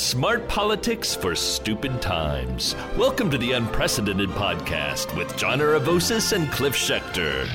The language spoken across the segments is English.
Smart politics for stupid times. Welcome to the Unprecedented Podcast with John Aravosis and Cliff Schecter.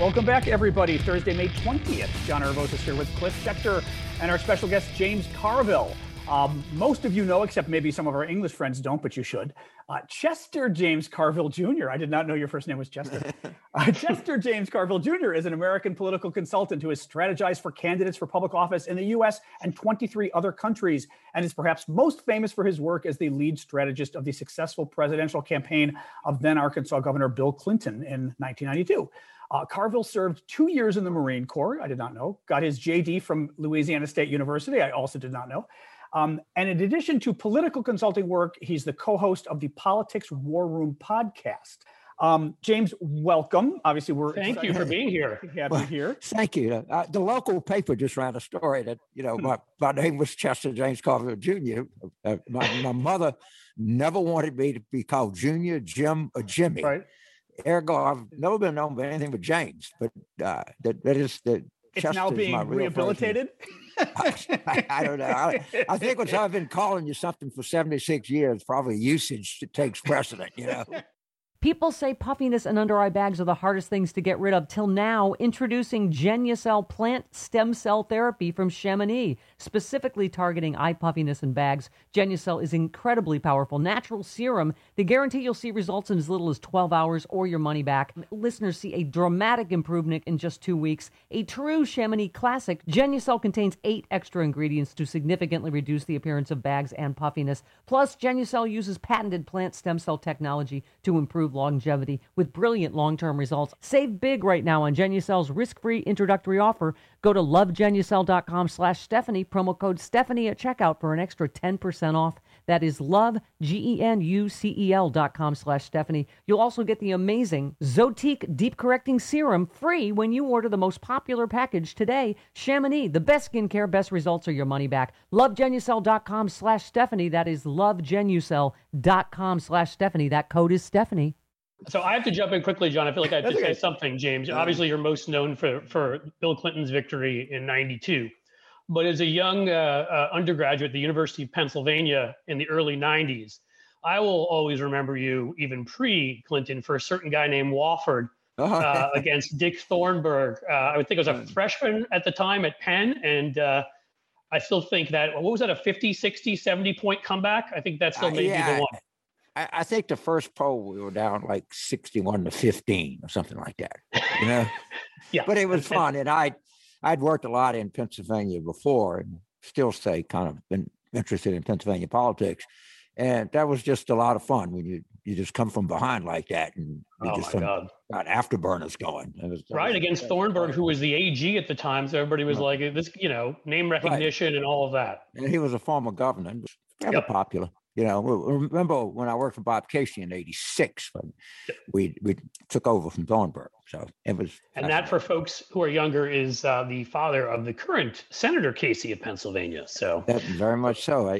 Welcome back, everybody. Thursday, May 20th. John Aravosis here with Cliff Schecter and our special guest, James Carville. Um, most of you know, except maybe some of our English friends don't, but you should. Uh, Chester James Carville Jr. I did not know your first name was Chester. Uh, Chester James Carville Jr. is an American political consultant who has strategized for candidates for public office in the US and 23 other countries, and is perhaps most famous for his work as the lead strategist of the successful presidential campaign of then Arkansas Governor Bill Clinton in 1992. Uh, Carville served two years in the Marine Corps. I did not know. Got his JD from Louisiana State University. I also did not know. Um, and in addition to political consulting work, he's the co host of the Politics War Room podcast. Um, James, welcome. Obviously, we're thank you for being here. Have well, you here. Thank you. Uh, the local paper just ran a story that you know my, my name was Chester James Carville Jr. Uh, my, my mother never wanted me to be called Junior, Jim, or Jimmy. Right. Ergo, I've never been known by anything but James. But uh, that that is that. It's Chester's now being rehabilitated. I, I, don't know. I, I think once I've been calling you something for 76 years, probably usage takes precedent, you know? People say puffiness and under eye bags are the hardest things to get rid of. Till now, introducing Genucel plant stem cell therapy from Chamonix, specifically targeting eye puffiness and bags. Genucel is incredibly powerful, natural serum. They guarantee you'll see results in as little as 12 hours or your money back. Listeners see a dramatic improvement in just two weeks. A true Chamonix classic, Genucel contains eight extra ingredients to significantly reduce the appearance of bags and puffiness. Plus, Genucel uses patented plant stem cell technology to improve longevity with brilliant long-term results. Save big right now on Genucel's risk-free introductory offer. Go to lovegenucel.com slash Stephanie, promo code Stephanie at checkout for an extra 10% off. That is love, G-E-N-U-C-E-L dot com slash Stephanie. You'll also get the amazing Zotique Deep Correcting Serum free when you order the most popular package today. Chamonix, the best skincare, best results, or your money back. LoveGenucel.com slash Stephanie. That is lovegenucel.com slash Stephanie. That code is Stephanie. So I have to jump in quickly, John. I feel like I have to say something, James. Obviously, you're most known for, for Bill Clinton's victory in 92. But as a young uh, uh, undergraduate at the University of Pennsylvania in the early 90s, I will always remember you, even pre Clinton, for a certain guy named Wofford oh, uh, against Dick Thornburgh. Uh, I would think I was a freshman at the time at Penn. And uh, I still think that, what was that, a 50, 60, 70 point comeback? I think that still may yeah. be the one. I, I, think the first poll we were down like 61 to 15 or something like that. You know? yeah. But it was fun. And I I'd worked a lot in Pennsylvania before and still stay kind of been interested in Pennsylvania politics. And that was just a lot of fun when you you just come from behind like that and you oh just my God. got afterburners going. Was, right was, against Thornburgh, who was the AG at the time, so everybody was right. like, "This, you know, name recognition right. and all of that." And he was a former governor, kind yep. popular. You know, remember when I worked for Bob Casey in '86 when we we took over from Thornburgh. So it was. And that, for folks who are younger, is uh, the father of the current Senator Casey of Pennsylvania. So that, very much so. I,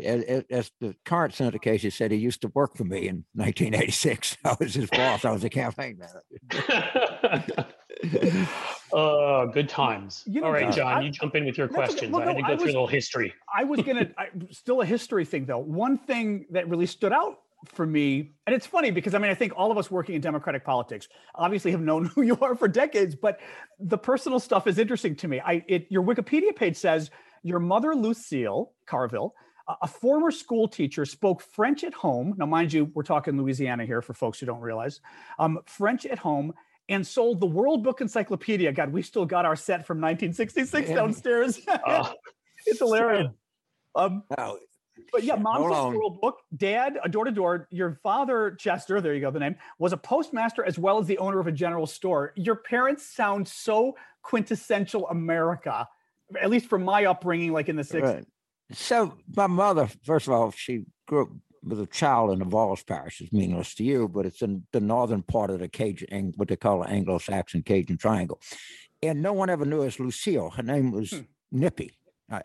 as the current Senator Casey said, he used to work for me in 1986. I was his boss. I was a campaign manager. uh, good times. You know, All right, John, I, you jump in with your questions. Well, no, I had to go I was, through a little history. I was gonna still a history thing though. One thing that really stood out for me, and it's funny because I mean I think all of us working in democratic politics obviously have known who you are for decades, but the personal stuff is interesting to me. I it your Wikipedia page says your mother Lucille Carville a former school teacher spoke French at home. Now, mind you, we're talking Louisiana here for folks who don't realize. Um, French at home and sold the World Book Encyclopedia. God, we still got our set from 1966 downstairs. Oh, it's hilarious. Um, oh, but yeah, mom's World Book. Dad, a door to door. Your father, Chester, there you go, the name, was a postmaster as well as the owner of a general store. Your parents sound so quintessential America, at least from my upbringing, like in the 60s. Right. So my mother, first of all, she grew up was a child in the Avoyelles parish. It's meaningless to you, but it's in the northern part of the Cajun, what they call the Anglo-Saxon Cajun Triangle. And no one ever knew as Lucille. Her name was hmm. Nippy.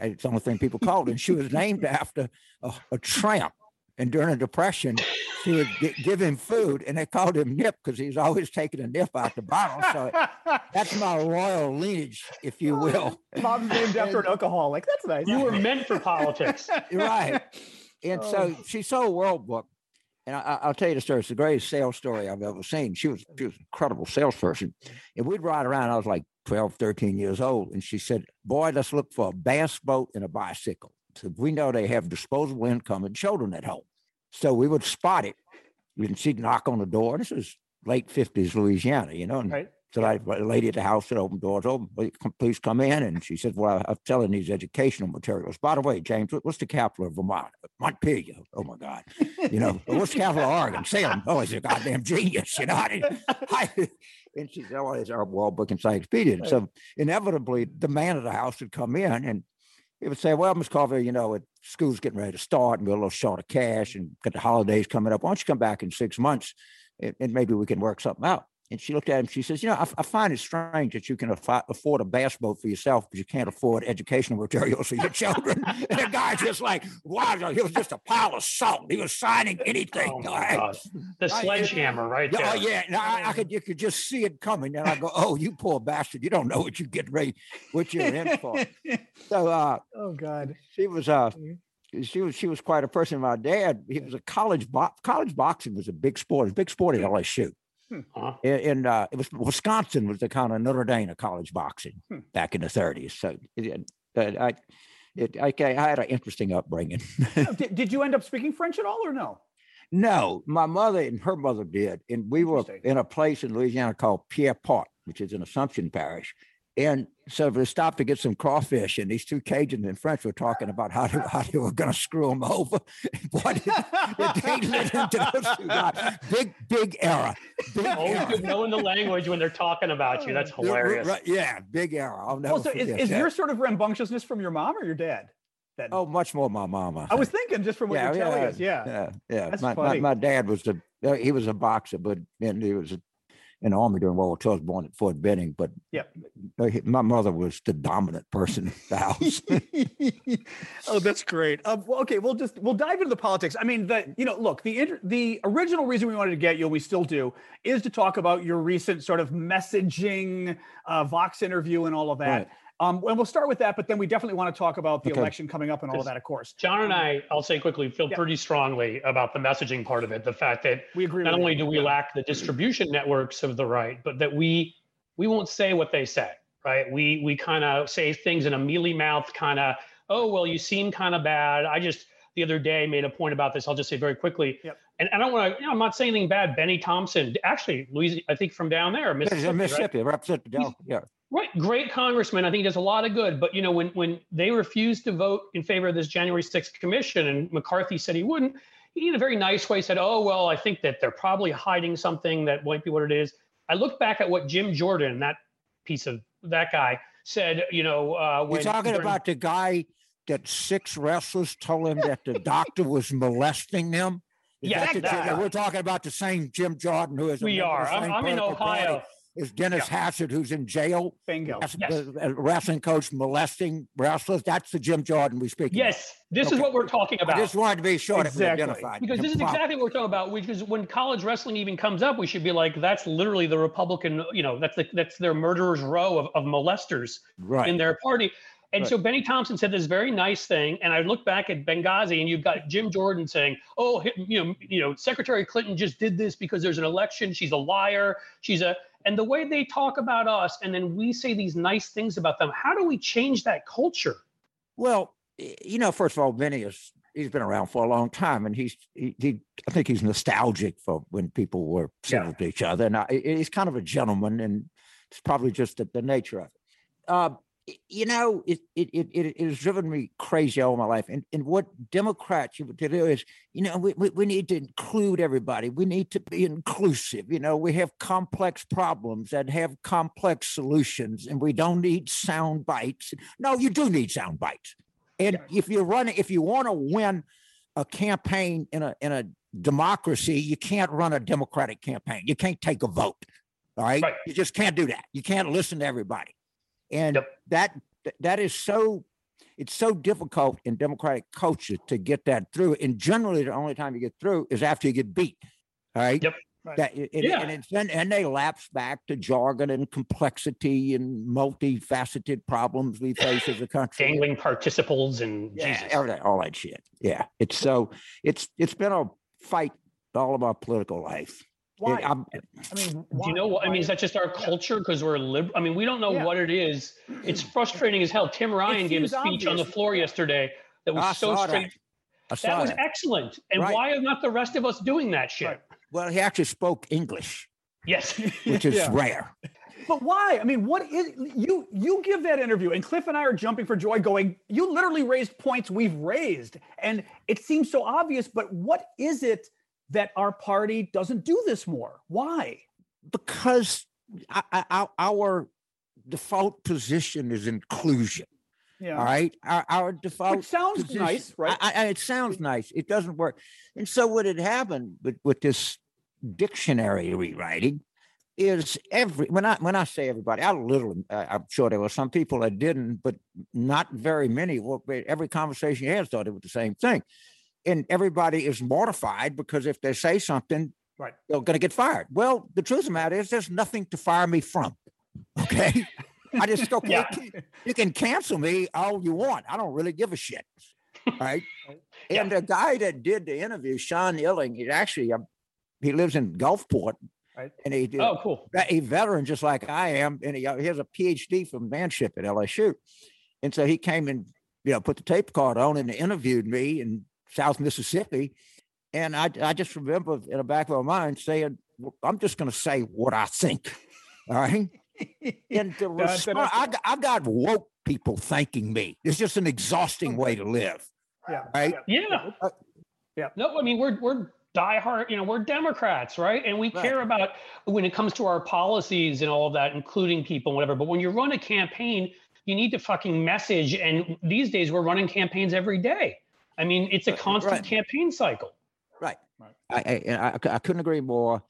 It's the only thing people called her. And she was named after a, a tramp And during the Depression, she would g- give him food, and they called him Nip because he was always taking a nip out the bottle. So that's my royal lineage, if you will. Mom's named after an alcoholic. That's nice. You were meant for politics. right. And Oh. so she sold World Book. And I, I'll tell you the story. It's the greatest sales story I've ever seen. She was, she was an incredible salesperson. And we'd ride around. I was like 12, 13 years old. And she said, Boy, let's look for a bass boat and a bicycle. So we know they have disposable income and children at home. So we would spot it. And she'd knock on the door. This is late 50s Louisiana, you know. And Right. So I, a lady at the house that opened doors, open, "Will you come- please come in. And she said, Well, I'm telling these educational materials. By the way, James, what's the capital of Vermont? Montpelier. Oh my God. You know, what's the capital of Oregon? Salem. Oh, he's a goddamn genius. You know, I, I, and she said, Oh, it's our World Book Encyclopedia. So inevitably, the man of the house would come in and he would say, Well, Miss Carver, you know, it, school's getting ready to start and we're a little short of cash and got the holidays coming up. Why don't you come back in six months and, and maybe we can work something out? And she looked at him. She says, "You know, I, I find it strange that you can affi- afford a bass boat for yourself, but you can't afford educational materials for your children." and the guy just like, wow, he was just a pile of salt. He was signing anything. Oh right? God. The sledgehammer right there. oh yeah, no, I, I could you could just see it coming, and I go, "Oh, you poor bastard! You don't know what you get ready, what you're in for." So uh, oh God. she was uh, she was she was quite a person. My dad, he was a college bo- college boxing was a big sport, it was a big sport at LSU. Uh-huh. In, uh, it was Wisconsin was the kind of Notre Dame of college boxing Hmm. back in the 30s. So it, uh, I, it, I, I had an interesting upbringing. did, did you end up speaking French at all or no? No, my mother and her mother did. And we were in a place in Louisiana called Pierre Part, which is an Assumption Parish. And so we stopped to get some crawfish, and these two Cajuns in French were talking about how they, how they were going to screw them over. Boy, did, did they let into those two guys. Big, big error. Big Always error. good knowing the language when they're talking about you. That's hilarious. right, yeah, big error. I'll never Well, so is, forget is that. your sort of rambunctiousness from your mom or your dad? Then? Oh, much more my mama. I was thinking just from what you're telling us. Yeah. yeah, yeah. That's My, my, funny. my dad was the uh, he was a boxer, but and he was in the army during World War II. I was born at Fort Benning, but Yep. uh, my mother was the dominant person in the house. oh, that's great. Um, well, okay, we'll just we'll dive into the politics. I mean, the you know, look, the the original reason we wanted to get you, and we still do, is to talk about your recent sort of messaging, uh, Vox interview, and all of that. Right. Um, and we'll start with that, but then we definitely want to talk about the Okay. election coming up and all of that, of course. John and I, I'll say quickly, feel Yeah. pretty strongly about the messaging part of it. The fact that We agree. not only you. do we lack the distribution networks of the right, but that we we won't say what they say, right? We we kind of say things in a mealy mouth kind of, oh well, you seem kind of bad. I just the other day made a point about this. I'll just say very quickly. Yep. And I don't want to, you know, I'm not saying anything bad. Bennie Thompson, actually, Louisiana, I think from down there, Mississippi, Mississippi, right? Mississippi Representative Del- yeah. Right, great congressman. I think he does a lot of good. But you know, when when they refused to vote in favor of this January 6th commission, and McCarthy said he wouldn't, he in a very nice way said, "Oh well, I think that they're probably hiding something that might be what it is." I look back at what Jim Jordan, that piece of that guy, said. You know, uh, when You're talking during- about the guy that six wrestlers told him that the doctor was molesting them. Is Yes, the- that guy. we're talking about the same Jim Jordan who is. we are. I'm, I'm in political party Ohio. Is Dennis Hastert, who's in jail, Bingo. That's Yes. the- wrestling coach molesting wrestlers. That's the Jim Jordan we speak. Yes, this is what we're talking about. about. I just wanted to be sure Exactly. that we identified. Because this is exactly what we're talking about. Because when college wrestling even comes up, we should be like, that's literally the Republican, you know, that's the that's their murderers row of, of molesters right. in their party. And Right. so Bennie Thompson said this very nice thing, and I look back at Benghazi, and you've got Jim Jordan saying, "Oh, you know, you know, Secretary Clinton just did this because there's an election. She's a liar. She's a." And the way they talk about us, and then we say these nice things about them. How do we change that culture? Well, you know, first of all, Vinny is he's been around for a long time, and he's he, he I think he's nostalgic for when people were civil to each other, and I, he's kind of a gentleman, and it's probably just the, the nature of it. Uh, you know, it it, it it has driven me crazy all my life, and and what Democrats you do is, you know, we, we we need to include everybody. We need to be inclusive. You know, we have complex problems that have complex solutions, and we don't need sound bites. No, you do need sound bites. And if you're running, if you want to win a campaign in a in a democracy, you can't run a democratic campaign. You can't take a vote. All right. Right. You just can't do that. You can't listen to everybody. And Yep. that that is so it's so difficult in democratic culture to get that through. And generally, the only time you get through is after you get beat. All right. Yep. Right. That, and, yeah. and, and, and, they lapse back to jargon and complexity and multifaceted problems we face as a country. Dangling participles and yeah, all that, all that shit. Yeah, it's so it's it's been a fight all of our political life. Why? It, I mean, why? do you know what? I mean, is that just our culture? Because we're liberal. I mean, we don't know yeah. what it is. It's frustrating as hell. Tim Ryan gave a speech obvious. on the floor yesterday that was I so straight. That, that was excellent. And right. why are not the rest of us doing that shit? Right. Well, he actually spoke English. Yes, which is yeah. rare. But why? I mean, what is you you give that interview and Cliff and I are jumping for joy going, you literally raised points we've raised. And it seems so obvious, but what is it that our party doesn't do this more? Why? Because our default position is inclusion. Yeah. All right. Our, our default. Which sounds position, nice, right? I, I, it sounds nice. It doesn't work. And so what had happened with, with this dictionary rewriting is every when I when I say everybody, I literally I'm sure there were some people that didn't, but not very many. Every conversation you had started with the same thing, and everybody is mortified because if they say something, right, they're going to get fired. Well, the truth of the matter is, there's nothing to fire me from. Okay. I just go, yeah. you can cancel me all you want. I don't really give a shit. Right. yeah. And the guy that did the interview, Sean Illing, he actually, um, he lives in Gulfport. Right. And he did, oh, cool. A veteran just like I am. And he, uh, he has a PhD from manship at LSU. And so he came and, you know, put the tape card on and interviewed me in South Mississippi. And I, I just remember in the back of my mind saying, I'm just going to say what I think. All right and the response, I, I got woke people thanking me. It's just an exhausting way to live. Yeah. Right. Yeah. Uh, yeah. No, I mean we're we're diehard. You know, we're Democrats, right? And we right. care about when it comes to our policies and all of that, including people, and whatever. But when you run a campaign, you need to fucking message. And these days, we're running campaigns every day. I mean, it's a constant right. campaign cycle. Right. right. I, I, I, I couldn't agree more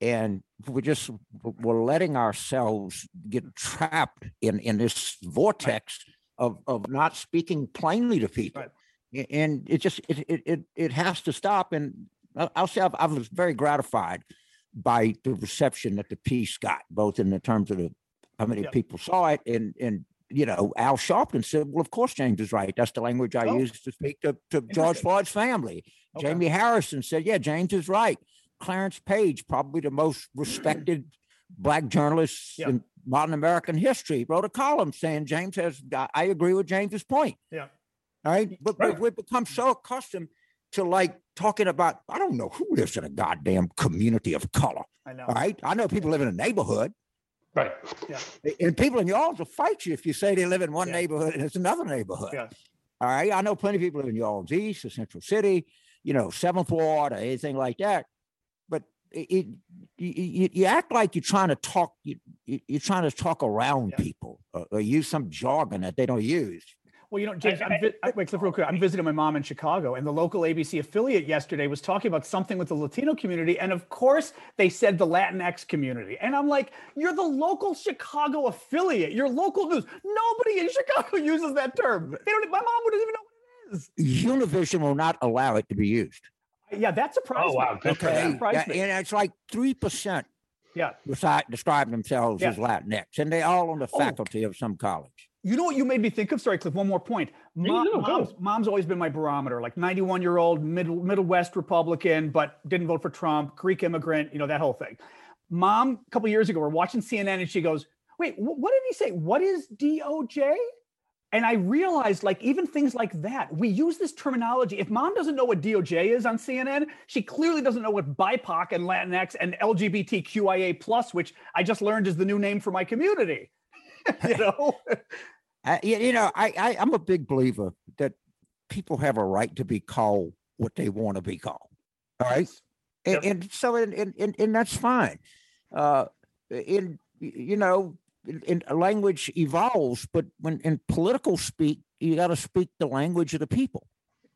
and we just we're letting ourselves get trapped in in this vortex of of not speaking plainly to people right. and it just it, it it it has to stop and i'll say I've, i was very gratified by the reception that the piece got both in the terms of the how many yep. people saw it and and you know al sharpton said well of course james is right that's the language i oh. use to speak to, to george floyd's family okay. jamie harrison said yeah james is right Clarence Page, probably the most respected black journalist in modern American history, wrote a column saying James has. I agree with James's point. Yeah. All right, but, right. we've become so accustomed to like talking about. I don't know who lives in a goddamn community of color. I know. All right, I know people live in a neighborhood. Right. Yeah. And people in Y'all's will fight you if you say they live in one yeah. neighborhood and it's another neighborhood. Yeah. All right. I know plenty of people live in Y'all's East or Central City, you know, Seventh Ward or anything like that But it, you, you, act like you're trying to talk you, you're trying to talk around yeah. people or, or, use some jargon that they don't use well you know james I, I, I, wait Cliff, real quick i'm visiting my mom in chicago and the local abc affiliate yesterday was talking about something with the latino community and of course they said the latinx community and i'm like you're the local chicago affiliate your local news nobody in chicago uses that term they don't my mom wouldn't even know what it is univision will not allow it to be used uh, yeah, that surprised oh, wow. me. Good okay. Yeah, and it's like 3% yeah. describe themselves yeah. as Latinx, and they all on the oh. faculty oh. of some college. You know what you made me think of? Sorry, Cliff, one more point. Mom, no, mom's, mom's, always been my barometer, like 91 year old middle, Middle West Republican, but didn't vote for Trump, Greek immigrant, you know, that whole thing. Mom, a couple years ago, we're watching CNN and she goes, Wait, what did he say? What is DOJ? And I realized, like, even things like that, we use this terminology. If mom doesn't know what DOJ is on CNN, she clearly doesn't know what BIPOC and Latinx and LGBTQIA plus, which I just learned is the new name for my community. you know, uh, you know, I, I I'm a big believer that people have a right to be called what they want to be called. All right, and, and, so and, and and that's fine. Uh, in you know, in, language evolves, but when in political speak, you got to speak the language of the people.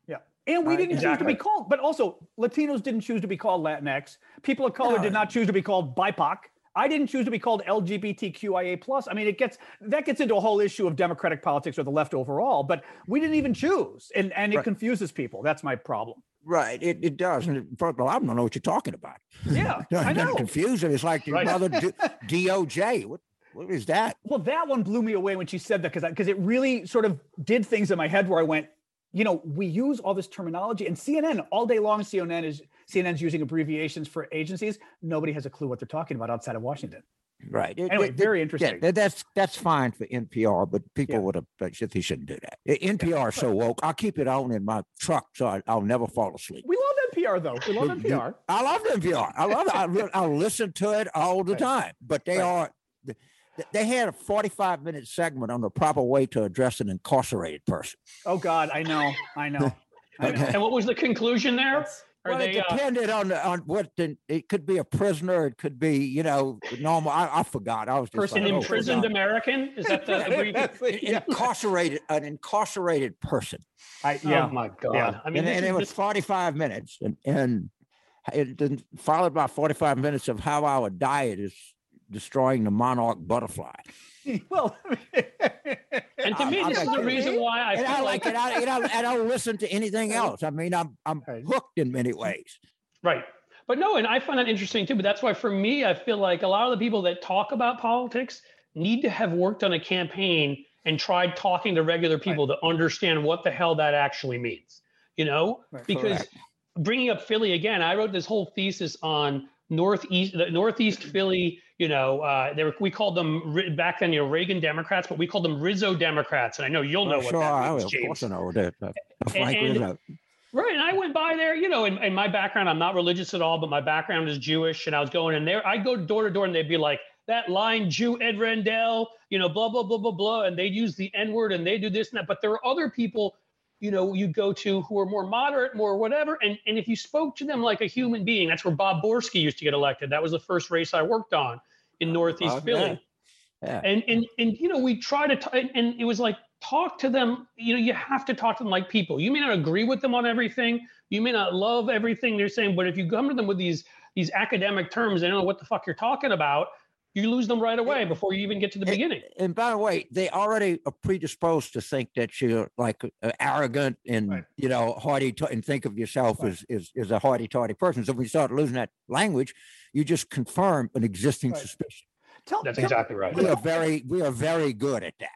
Yeah, and we right, didn't exactly. choose to be called, but also Latinos didn't choose to be called Latinx. People of color no. did not choose to be called BIPOC. I didn't choose to be called LGBTQIA plus. I mean, it gets that gets into a whole issue of democratic politics or the left overall, but we didn't even choose, and and it right. confuses people. That's my problem. Right, it, it does. And first of all, I don't know what you're talking about. Yeah, I know. Confusing. It's like right. another DOJ. What what is that? Well, that one blew me away when she said that because because it really sort of did things in my head where I went, you know, we use all this terminology and CNN all day long. CNN is CNN's using abbreviations for agencies. Nobody has a clue what they're talking about outside of Washington. Right. Anyway, it, very interesting. Yeah, that's that's fine for NPR, but people yeah. would have they shouldn't do that. NPR is so woke. I'll keep it on in my truck, so I, will never fall asleep. We love NPR though. We love NPR. I love NPR. I love it. I, I listen to it all the time. But they right. are they had a 45 minute segment on the proper way to address an incarcerated person. Oh God, I know, I know. I know. and what was the conclusion there? That's, well, they, it uh, depended uh, on on what the, it could be a prisoner, it could be you know normal. I, I forgot. I was just person like, imprisoned oh, American. Is that the yeah. incarcerated an incarcerated person? I, yeah. Oh my god! Yeah. I mean, and, and it was forty five minutes, and and it followed by forty five minutes of how our diet is destroying the monarch butterfly. well, and to me, I, this I, is the reason why I and I like, it. I, and I, and I don't listen to anything else. I mean, I'm I'm hooked in many ways. Right. But no, and I find that interesting too. But that's why, for me, I feel like a lot of the people that talk about politics need to have worked on a campaign and tried talking to regular people right. to understand what the hell that actually means. You know, right. because Correct. bringing up Philly again, I wrote this whole thesis on northeast, the northeast Philly you know, uh, they were, we called them back then, you know, Reagan Democrats, but we called them Rizzo Democrats. And I know you'll know oh, what sure, that means, I, James. Of course I know that. Frank and, Rizzo. Right. And I went by there, you know, in, in my background, I'm not religious at all, but my background is Jewish. And I was going in there, I'd go door to door and they'd be like, that line Jew Ed Rendell, you know, blah, blah, blah, blah, blah. And they'd use the N word and they do this and that. But there are other people you know you go to who are more moderate more whatever and and if you spoke to them like a human being that's where bob borski used to get elected that was the first race i worked on in Northeast oh, Philly. Yeah. And and and you know, we try to t- and it was like talk to them. You know, you have to talk to them like people. You may not agree with them on everything. You may not love everything they're saying, but if you come to them with these these academic terms, they don't know what the fuck you're talking about. You lose them right away before you even get to the and, beginning. And by the way, they already are predisposed to think that you're like uh, arrogant and right. you know hardy t- and think of yourself right. as, as as a hardy tardy person. So when you start losing that language, you just confirm an existing right. suspicion. Tell, That's tell, exactly right. We are very we are very good at that.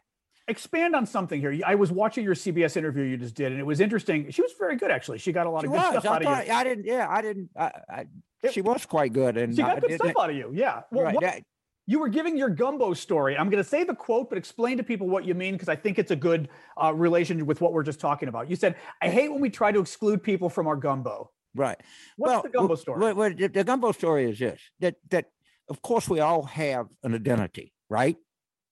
Expand on something here. I was watching your CBS interview you just did, and it was interesting. She was very good, actually. She got a lot she of good was. stuff I out thought, of you. I didn't. Yeah, I didn't. I, I, it, she was quite good, and she got I, good stuff out of you. Yeah. Well, right. What, you were giving your gumbo story. I'm going to say the quote, but explain to people what you mean because I think it's a good uh, relation with what we're just talking about. You said, "I hate when we try to exclude people from our gumbo." Right. What's well, the gumbo story? Well, well, the, gumbo story is this: that that of course we all have an identity, right?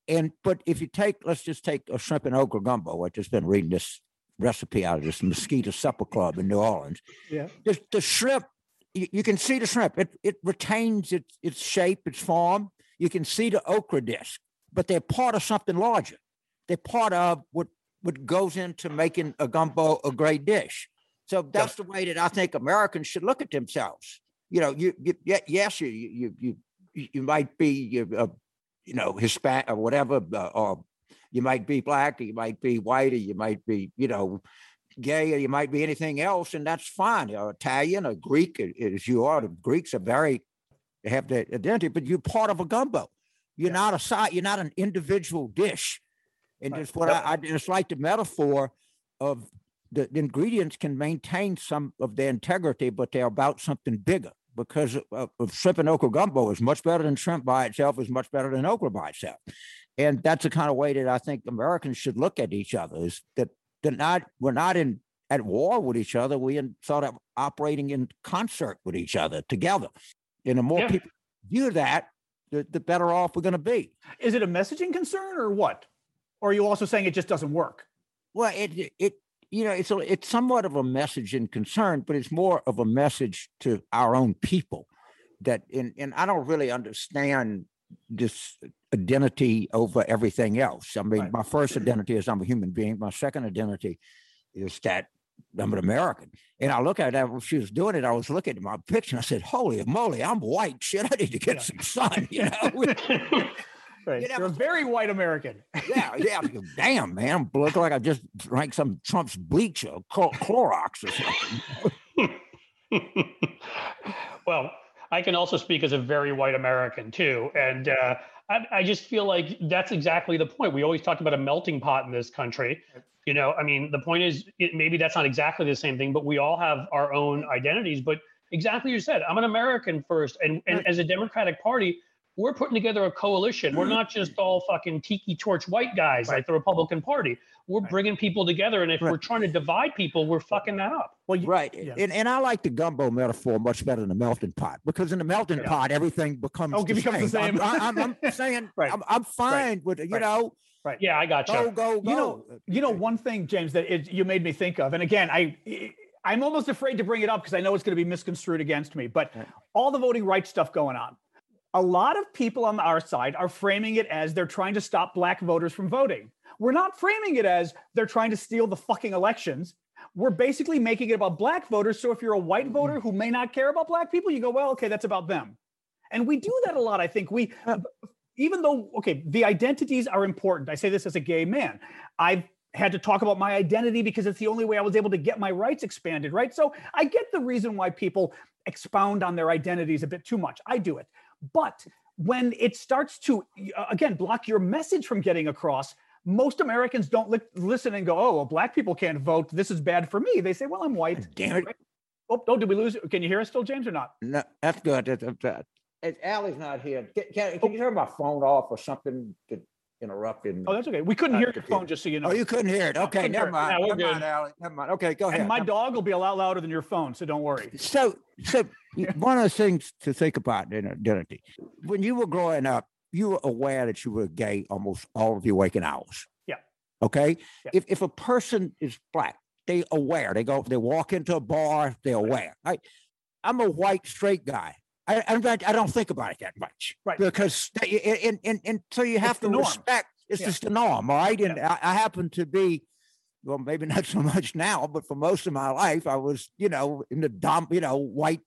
And but if you take, let's just take a shrimp and okra gumbo. I've just been reading this recipe out of this Mosquito Supper Club in New Orleans. Yeah. The, the shrimp, you, you, can see the shrimp. It it retains its its shape, its form. You can see the okra disc, but they're part of something larger. They're part of what what goes into making a gumbo a great dish. So that's the way that I think Americans should look at themselves. You know, you, you yes, you you you you might be uh, you know Hispanic or whatever, uh, or you might be black, or you might be white, or you might be you know gay, or you might be anything else, and that's fine. You're Italian or Greek, as you are. The Greeks are very have that identity, but you're part of a gumbo. You're yeah. not a side. You're not an individual dish. And right. just what I, I just like the metaphor of the, the, ingredients can maintain some of their integrity, but they're about something bigger. Because of, of shrimp and okra gumbo is much better than shrimp by itself. Is much better than okra by itself, and that's the kind of way that I think Americans should look at each other. Is that they're not we're not in at war with each other. We are sort of operating in concert with each other together. And the more yeah. people view that, the, the better off we're going to be. Is it a messaging concern or what? Or are you also saying it just doesn't work? Well, it it you know it's a, it's somewhat of a messaging concern, but it's more of a message to our own people that and and I don't really understand this identity over everything else. I mean, right. my first identity is I'm a human being. My second identity is that I'm an American. And I look at that when she was doing it, I was looking at my picture and I said, Holy moly, I'm white. Shit, I need to get yeah. some sun, you know. Right. You are a very white American. yeah, yeah. Damn, man, I look like I just drank some Trump's bleach or Clorox or something. well, I can also speak as a very white American too, and uh, I, I, just feel like that's exactly the point. We always talked about a melting pot in this country. You know, I mean, the point is it, maybe that's not exactly the same thing, but we all have our own identities. But exactly you said, I'm an American first, and and as a Democratic Party, we're putting together a coalition. We're not just all fucking tiki torch white guys right. like the Republican Party. We're right. bringing people together, and if right. we're trying to divide people, we're fucking that up. Well, right, yeah. and and I like the gumbo metaphor much better than the melting pot because in the melting yeah. pot everything becomes oh, the becomes same. the same. I'm, I'm, I'm saying right. I'm, I'm fine with you know. Right. Yeah, I got you. Go, go, go. You know, you know one thing, James, that it, you made me think of, and again, I. I'm almost afraid to bring it up because I know it's going to be misconstrued against me. But all the voting rights stuff going on, a lot of people on our side are framing it as they're trying to stop black voters from voting. We're not framing it as they're trying to steal the fucking elections. We're basically making it about black voters. So if you're a white voter who may not care about black people, you go, well, okay, that's about them. And we do that a lot. I think we, even though, okay, the identities are important. I say this as a gay man. I've had to talk about my identity because it's the only way I was able to get my rights expanded, right? So I get the reason why people expound on their identities a bit too much. I do it. But when it starts to, uh, again, block your message from getting across, most Americans don't li- listen and go, oh, well, black people can't vote. This is bad for me. They say, well, I'm white. Damn it. Oh, oh, did we lose? Can you hear us still, James, or not? No, that's good. That's, that's, it's, Allie's not here. Can, can, can you turn my phone off or something? To, interrupted. Oh, that's okay. We couldn't uh, hear your phone, just so you know. Oh, you couldn't hear it. Okay, never mind. never good. mind, Allie. Never mind. Okay, go ahead. And my dog will be a lot louder than your phone, so don't worry. So, so one of the things to think about in identity, when you were growing up, you were aware that you were gay almost all of your waking hours. Yeah. Okay. Yeah. If if a person is black, they aware. They go. They walk into a bar. They're aware. Right. I'm a white straight guy. I, I, I don't think about it that much, right? Because and and, and so you have it's to respect. It's yeah. just the norm, right? And yeah. I, I happen to be, well, maybe not so much now, but for most of my life, I was, you know, in the dump, you know, white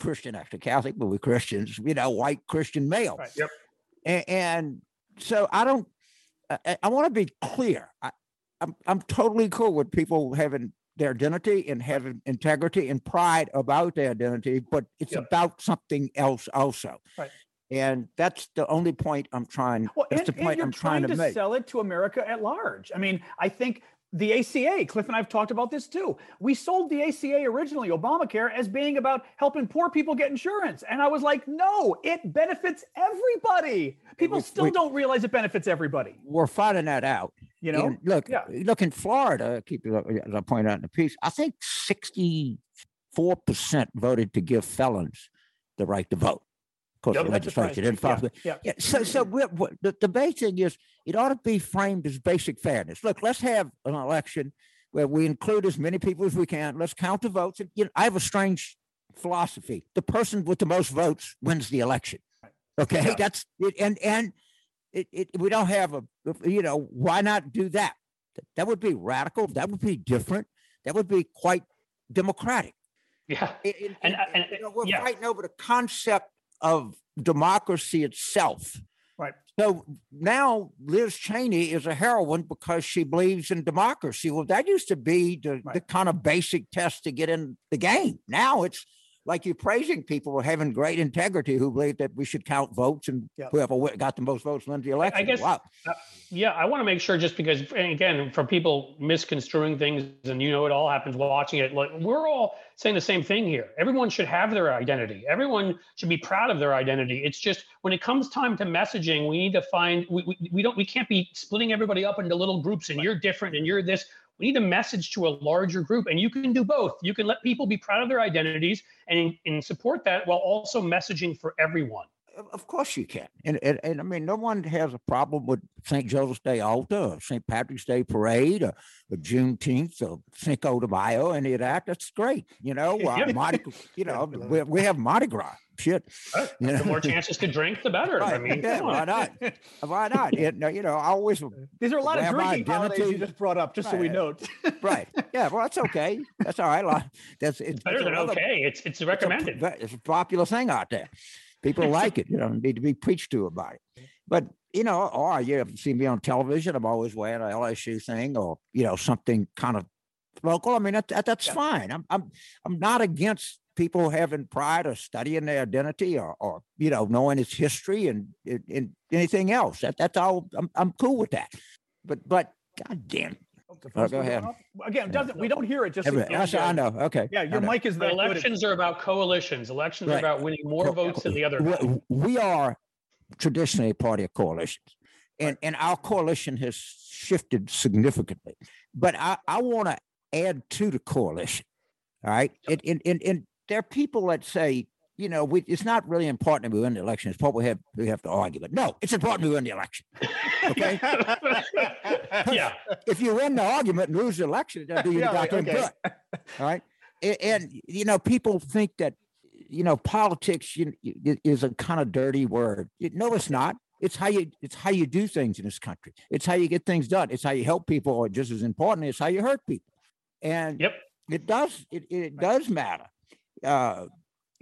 Christian, actually Catholic, but we're Christians, you know, white Christian male. Right. Yep. And, and so I don't. I, I want to be clear. I, I'm I'm totally cool with people having their identity and having integrity and pride about their identity, but it's yep. about something else also. Right. And that's the only point I'm trying. Well, that's and, the point I'm trying, trying, to, make. Sell it to America at large. I mean, I think the ACA, Cliff and I've talked about this too. We sold the ACA originally, Obamacare, as being about helping poor people get insurance. And I was like, no, it benefits everybody. People we, still we, don't realize it benefits everybody. We're finding that out. You know, and look, yeah. look in Florida. Keep as I point out in the piece. I think sixty-four percent voted to give felons the right to vote. Of course, the legislature didn't follow. Yeah, yeah. yeah. So, so we're, we're, the, the basic thing is it ought to be framed as basic fairness. Look, let's have an election where we include as many people as we can. Let's count the votes. And you know, I have a strange philosophy: the person with the most votes wins the election. Okay, yeah. that's it, and and it, it, we don't have a, you know, why not do that? That would be radical. That would be different. That would be quite democratic. Yeah. and, and, and you know, we're yeah. fighting over the concept of democracy itself. Right. So now Liz Cheney is a heroine because she believes in democracy. Well, that used to be the, right. the kind of basic test to get in the game. Now it's like you're praising people for having great integrity who believe that we should count votes and whoever got the most votes wins the election. I guess, wow. Uh, yeah, I want to make sure just because, again, for people misconstruing things, and you know, it all happens watching it. Like we're all saying the same thing here. Everyone should have their identity. Everyone should be proud of their identity. It's just when it comes time to messaging, we need to find we, we, we don't we can't be splitting everybody up into little groups and you're different and you're this. We need a message to a larger group, and you can do both. You can let people be proud of their identities and, and support that while also messaging for everyone. Of course you can. And, and, and I mean, no one has a problem with St. Joseph's Day altar or St. Patrick's Day parade or, or Juneteenth or Cinco de Mayo, any of that. That's great. You know, uh, Mardi, you know, we, we have Mardi Gras. Shit. You know? The more chances to drink, the better. Right. I mean, yeah, why not? Why not? It, you know, I always. These are a lot of drinking holidays you just brought up, just right. so we note. right. Yeah. Well, that's okay. That's all right. That's it's, better it's than another, okay. It's it's recommended. It's a, it's a popular thing out there people like it. You know, need to be preached to about it. But you know, oh, or you have seen me on television. I'm always wearing an LSU thing, or you know, something kind of local. I mean, that, that that's yeah. fine. I'm I'm I'm not against people having pride or studying their identity or, or you know knowing its history and, and anything else. That that's all. I'm I'm cool with that. But but God damn, Oh, go ahead. Again, doesn't we don't hear it just. Every, I know. Okay. Yeah, your mic is. That elections are about coalitions. Elections right. are about winning more Co- votes than the other. We, we are traditionally a party of coalitions, and and our coalition has shifted significantly. But I I want to add to the coalition. All right, and and and, and there are people that say you know, we, it's not really important we win the election. It's what we have we have to argue. But no, it's important we win the election. Okay. yeah. If you win the argument and lose the election, it do you yeah, okay. good. All right. And, and, you know, people think that you know politics you, is a kind of dirty word. No, it's not. It's how you it's how you do things in this country. It's how you get things done. It's how you help people, or just as important, it's how you hurt people. And yep. it does it, it does matter. Uh,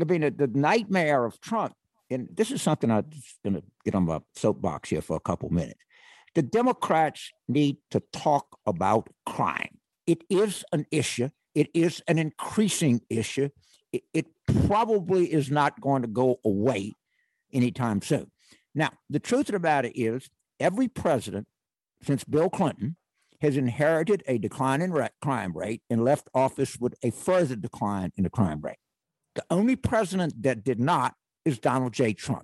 I mean, the, the nightmare of Trump, and this is something I'm going to get on my soapbox here for a couple minutes. The Democrats need to talk about crime. It is an issue. It is an increasing issue. It, it probably is not going to go away anytime soon. Now, the truth about it is, every president since Bill Clinton has inherited a decline in crime rate and left office with a further decline in the crime rate. The only president that did not is Donald J. Trump.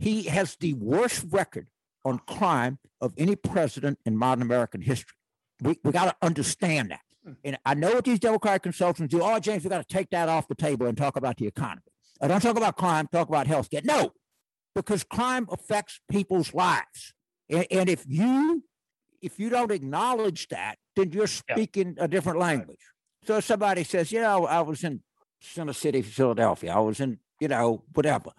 He has the worst record on crime of any president in modern American history. We, we got to understand that. Hmm. And I know what these Democratic consultants do. Oh, James, we got to take that off the table and talk about the economy. I don't talk about crime, talk about health care. No, because crime affects people's lives. And, and if you if you don't acknowledge that, then you're speaking yeah. a different language. So if somebody says, you know, I was in Center City, Philadelphia. I was in, you know, whatever,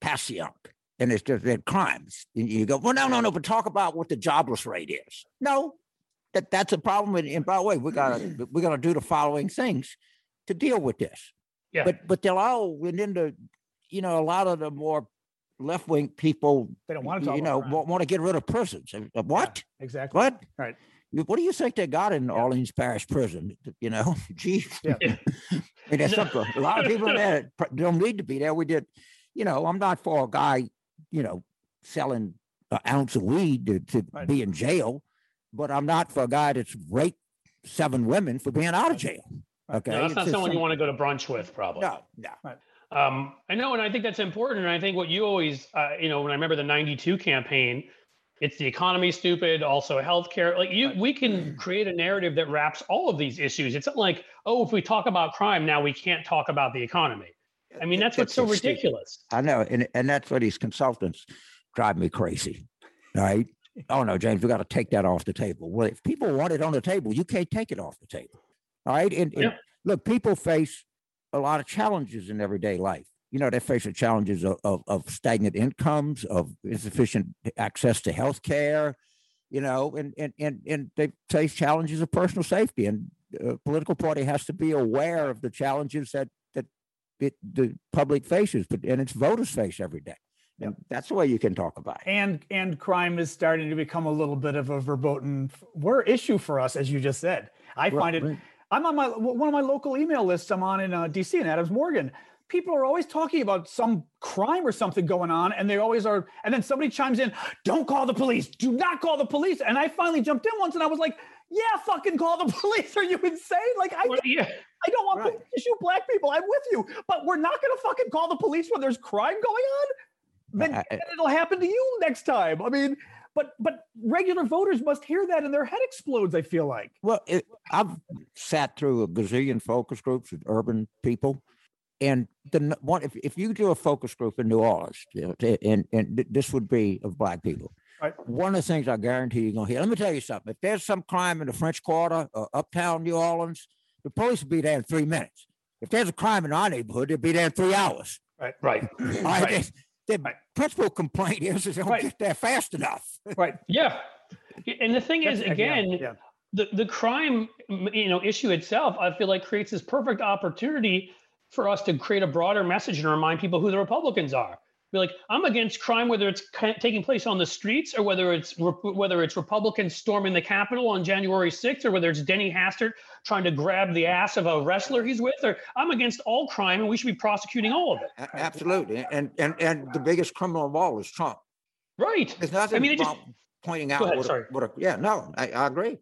Passyunk. And it's just that crimes. And you go, well, no, no, no, but talk about what the jobless rate is. No, that that's a problem. And, and by the way, we gotta we're gonna do the following things to deal with this. Yeah. But but they'll all and then the you know, a lot of the more left wing people they don't want to you know want, want, to get rid of prisons. Uh, what? Yeah, exactly. What? Right. What do you think they got in. Orleans Parish Prison? You know, gee, yeah. I mean, there's something. A lot of people there don't need to be there. We did, you know, I'm not for a guy, you know, selling an ounce of weed to, to right. be in jail, but I'm not for a guy that's raped seven women for being out of jail. Okay, no, that's not someone some... you want to go to brunch with, probably. No, no. Right. Um, I know, and I think that's important. And I think what you always, uh, you know, when I remember the '92 campaign, it's the economy stupid also healthcare. Like you we can create a narrative that wraps all of these issues. It's not like oh if we talk about crime now we can't talk about the economy. I mean that's what's so ridiculous. I know and, and that's what these consultants drive me crazy right? Oh no james we got to take that off the table. Well if people want it on the table you can't take it off the table all right? And, and yeah. look people face a lot of challenges in everyday life you know, they face the challenges of, of, of stagnant incomes, of insufficient access to health care, you know, and, and, and, and they face challenges of personal safety. And a political party has to be aware of the challenges that, that it, the public faces, but and its voters face every day. And that's the way you can talk about it. And and crime is starting to become a little bit of a verboten word issue for us, as you just said. I find it. Right. I'm on my one of my local email lists. I'm on in uh, DC in Adams Morgan people are always talking about some crime or something going on and they always are and then somebody chimes in don't call the police. Do not call the police. And i finally jumped in once and i was like yeah fucking call the police. Are you insane? Like i, well, yeah. I don't want right. to shoot black people. I'm with you. But we're not going to fucking call the police when there's crime going on? Then, I, then it'll happen to you next time. I mean but but regular voters must hear that and their head explodes i feel like. Well it, i've sat through a gazillion focus groups with urban people and the one if, if you do a focus group in New Orleans, and and this would be of black people. Right. One of the things I guarantee you're gonna hear. Let me tell you something. If there's some crime in the French Quarter or uptown New Orleans, the police will be there in three minutes. If there's a crime in our neighborhood, they'll be there in three hours. Right. Right. right. The, the right. principal complaint is, is they don't right. get there fast enough. right. Yeah. And the thing That's, is, again, yeah, yeah. the the crime you know issue itself, I feel like creates this perfect opportunity for us to create a broader message and remind people who the Republicans are. Be like, I'm against crime, whether it's taking place on the streets or whether it's whether it's Republicans storming the Capitol on January 6th or whether it's Denny Hastert trying to grab the ass of a wrestler he's with. Or I'm against all crime, and we should be prosecuting all of it. Absolutely, and and and the biggest criminal of all is Trump. Right. There's nothing I mean, just, pointing out. Ahead, what. A, what a, yeah, no, I, I agree.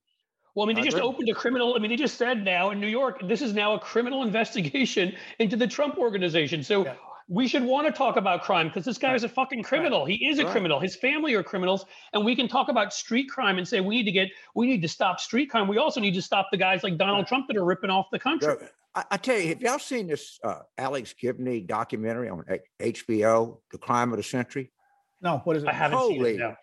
Well, I mean, they I just agree. opened a criminal. I mean, they just said now in New York, this is now a criminal investigation into the Trump organization. So yeah. we should want to talk about crime because this guy is a fucking criminal. Right. He is a right. criminal. His family are criminals, and we can talk about street crime and say we need to get, we need to stop street crime. We also need to stop the guys like Donald right. Trump that are ripping off the country. I, I, tell you, have y'all seen this uh, Alex Gibney documentary on HBO, "The Crime of the Century"? No, what is it? I haven't Holy, seen it. No.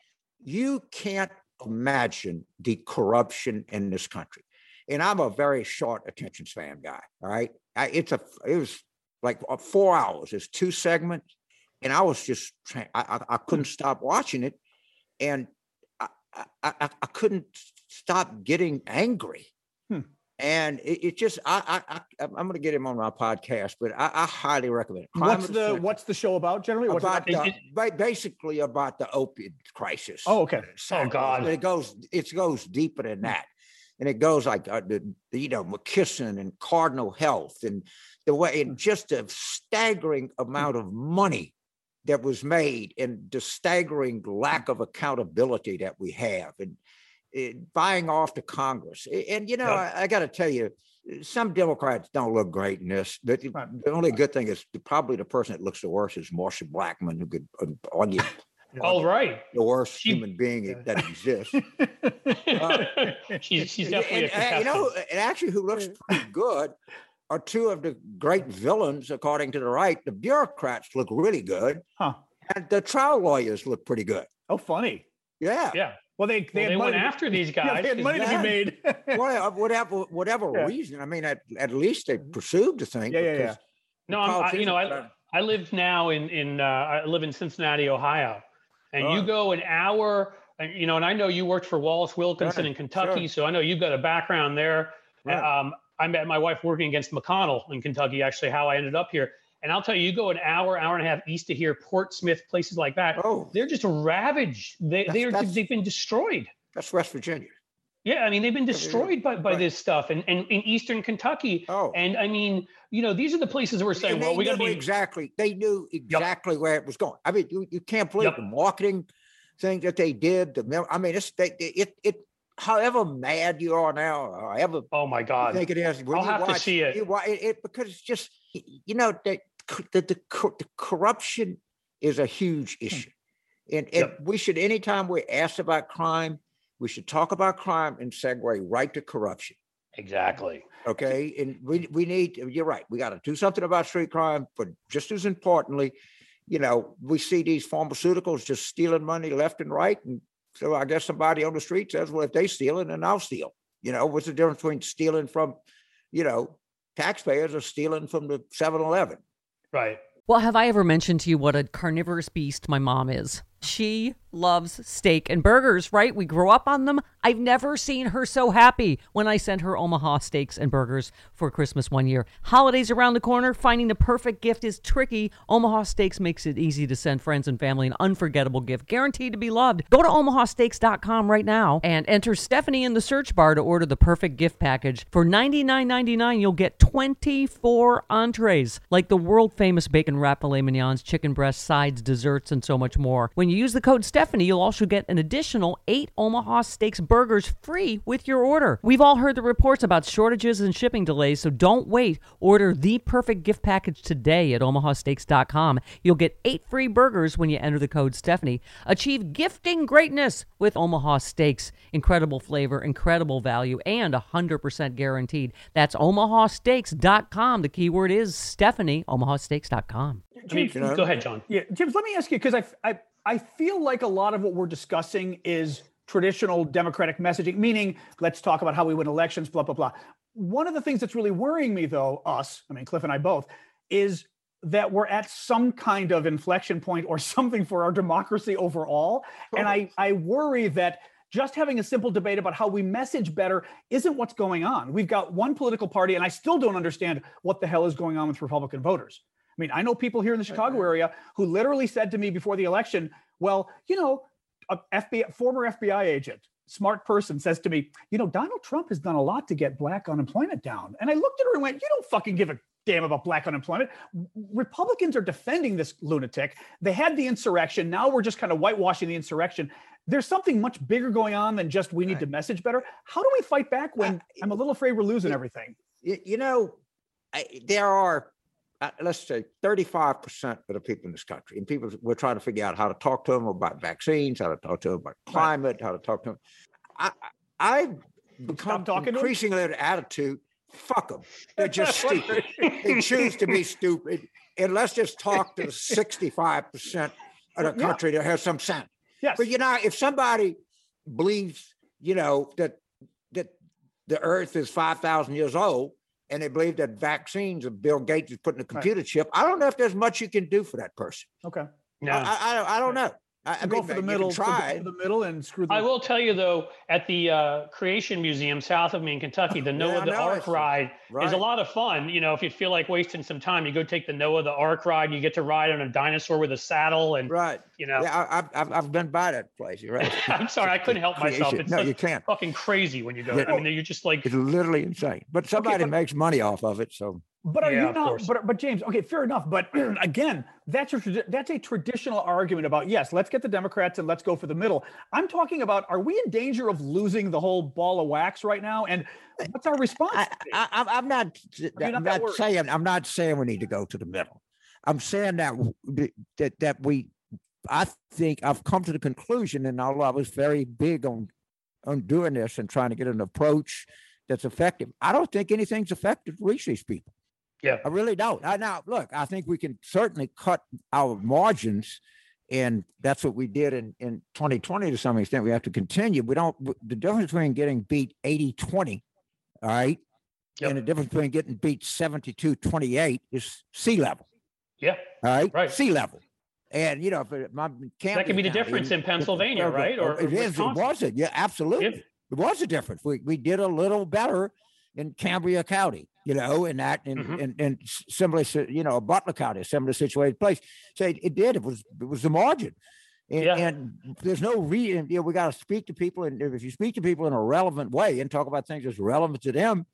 You can't imagine the corruption in this country. And I'm a very short attention span guy. All right. I, it's a, it was like uh, four hours. It's two segments. And I was just I, I, I couldn't stop watching it. And I, I, I couldn't stop getting angry. Hmm. And it, it, just I I, I am going to get him on my podcast, but I, I highly recommend it. Crime what's the What's the show about generally? What's about, about? The, basically about the opiate crisis. Oh, okay. Oh God, it goes it goes deeper than hmm. that, and it goes like uh, the, the, you know McKesson and Cardinal Health and the way and hmm. just a staggering amount hmm. of money that was made and the staggering lack of accountability that we have and Eh, buying off to Congress. And, you know, yeah. I, I got to tell you, some Democrats don't look great in this. But the only good thing is probably the person that looks the worst is Marsha Blackburn, who could argue. All right, the worst she, human being that exists. uh, she's, she's definitely and, you know, and actually, who looks pretty good are two of the great villains, according to the right. The bureaucrats look really good, huh? And the trial lawyers look pretty good. Oh, funny. Yeah, yeah. Well, they they, well, they went after these guys. Yeah, they had money to be made. well, whatever whatever yeah. reason. I mean, at, at least they pursued the thing. Yeah, yeah, yeah. No, I, you know, I I live now in in uh, I live in Cincinnati, Ohio, and oh. you go an hour. And, you know, and I know you worked for Wallace Wilkinson right. in Kentucky, sure. so I know you've got a background there. Right. Um, I met my wife working against McConnell in Kentucky. Actually, how I ended up here. And I'll tell you, you go an hour, hour and a half east of here, Portsmouth, places like that. Oh, they're just ravaged. They they are they've been destroyed. That's West Virginia. Yeah, I mean they've been destroyed by, by right. this stuff, and, and in eastern Kentucky. Oh, and I mean, you know, these are the places where we're saying, well, we got to be exactly. They knew exactly yep. where it was going. I mean, you, you can't believe yep. the marketing thing that they did. The I mean, it's they, it it. However mad you are now, however oh my god, think it is. I'll have watch, to see it. You, it, it because it's just you know they, the, the, the corruption is a huge hmm. issue. And, and yep. we should, anytime we're asked about crime, we should talk about crime and segue right to corruption. Exactly. Okay. And we, we need, you're right. We got to do something about street crime, but just as importantly, you know, we see these pharmaceuticals just stealing money left and right. And so I guess somebody on the street says, well, if they steal it, then I'll steal. You know, what's the difference between stealing from, you know, taxpayers or stealing from the 7 Eleven? Right. Well, have I ever mentioned to you what a carnivorous beast my mom is? She loves steak and burgers, right? We grew up on them. I've never seen her so happy when I sent her Omaha steaks and burgers for Christmas one year. Holidays around the corner, finding the perfect gift is tricky. Omaha Steaks makes it easy to send friends and family an unforgettable gift, guaranteed to be loved. Go to omahasteaks.com right now and enter Stephanie in the search bar to order the perfect gift package. For $99.99, you'll get 24 entrees, like the world famous bacon wrap filet mignons, chicken breasts, sides, desserts, and so much more. When you use the code Stephanie, Stephanie, you'll also get an additional eight Omaha Steaks burgers free with your order. We've all heard the reports about shortages and shipping delays, so don't wait. Order the perfect gift package today at omahasteaks.com. You'll get eight free burgers when you enter the code Stephanie. Achieve gifting greatness with Omaha Steaks. Incredible flavor, incredible value, and 100% guaranteed. That's omahasteaks.com. The keyword is Stephanie, omahasteaks.com. James, go ahead, John. Yeah, James, let me ask you because I, I, I feel like a lot of what we're discussing is traditional Democratic messaging, meaning let's talk about how we win elections, blah, blah, blah. One of the things that's really worrying me, though, us, I mean, Cliff and I both, is that we're at some kind of inflection point or something for our democracy overall. And I, I worry that just having a simple debate about how we message better isn't what's going on. We've got one political party, and I still don't understand what the hell is going on with Republican voters. I mean, I know people here in the Chicago area who literally said to me before the election, well, you know, a FBI, former FBI agent, smart person says to me, you know, Donald Trump has done a lot to get black unemployment down. And I looked at her and went, you don't fucking give a damn about black unemployment. Republicans are defending this lunatic. They had the insurrection. Now we're just kind of whitewashing the insurrection. There's something much bigger going on than just we need right. to message better. How do we fight back when I'm a little afraid we're losing everything? You know, I, there are uh, let's say 35% of the people in this country, and people we're trying to figure out how to talk to them about vaccines, how to talk to them about climate, how to talk to them. I, I've become increasingly an attitude. Fuck them. They're just stupid. they choose to be stupid. And let's just talk to the 65% of the country yeah. that has some sense. Yes. But you know, if somebody believes, you know, that that the earth is 5,000 years old, and they believe that vaccines of Bill Gates is putting a computer right. chip. I don't know if there's much you can do for that person. Okay. No. I, I, I don't know. I, I go mean, for the middle. Try the middle and screw. I will tell you though, at the uh, Creation Museum south of me in Kentucky, the Noah yeah, the Ark ride right. is a lot of fun. You know, if you feel like wasting some time, you go take the Noah the Ark ride. You get to ride on a dinosaur with a saddle, and right. You know, yeah, I, have I've been by that place. You're right. I'm sorry, I couldn't help myself. It's no, you can't. Fucking crazy when you go. Yeah. I mean, you're just like it's literally insane. But somebody okay, but, makes money off of it, so but are yeah, you not? But but James, okay, fair enough. But again, that's a that's a traditional argument about yes, let's get the Democrats and let's go for the middle. I'm talking about are we in danger of losing the whole ball of wax right now? And what's our response? I, am not. I'm not, not saying. I'm not saying we need to go to the middle. I'm saying that that that we. I think I've come to the conclusion, and although I was very big on on doing this and trying to get an approach that's effective, I don't think anything's effective to reach these people. Yeah. I really don't. I, now, look, I think we can certainly cut our margins. And that's what we did in, in 2020 to some extent. We have to continue. We don't, the difference between getting beat 80 20, all right, yep. and the difference between getting beat 72 28 is sea level. Yeah. All right. Right. Sea level. And you know, if my can that could be the difference in Pennsylvania, right? Or, it is. It was it. Yeah, absolutely. Yep. It was a difference. We we did a little better in Cambria County, you know, in that and mm-hmm. and, and similarly, you know, Butler County, a similar situated place. So it, it, did. It was it was the margin. And, yeah. and there's no reason, you know, we got to speak to people. And if you speak to people in a relevant way and talk about things that's relevant to them,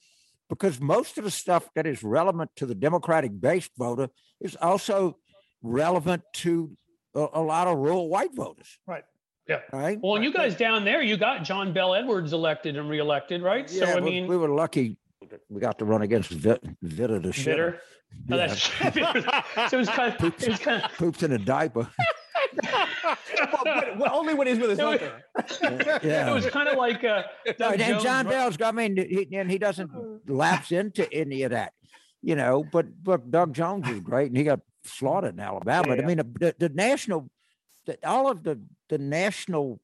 because most of the stuff that is relevant to the Democratic based voter is also relevant to a, a lot of rural white voters. Right. Yeah. Right. Well, and you guys down there, you got John Bel Edwards elected and reelected, right? Yeah, so I mean, we were lucky. We got to run against Vit, Vitter the Vitter. Oh, yeah. so it was kind of, poops, it was kind of poops in a diaper. well, well, only when he's with his mother. Yeah. It was kind of like uh, no, and John Bel's. I mean, he, and he doesn't lapse into any of that, you know. But but Doug Jones is great, and he got slaughtered in Alabama. Yeah, I mean, the, the national the, all of the the national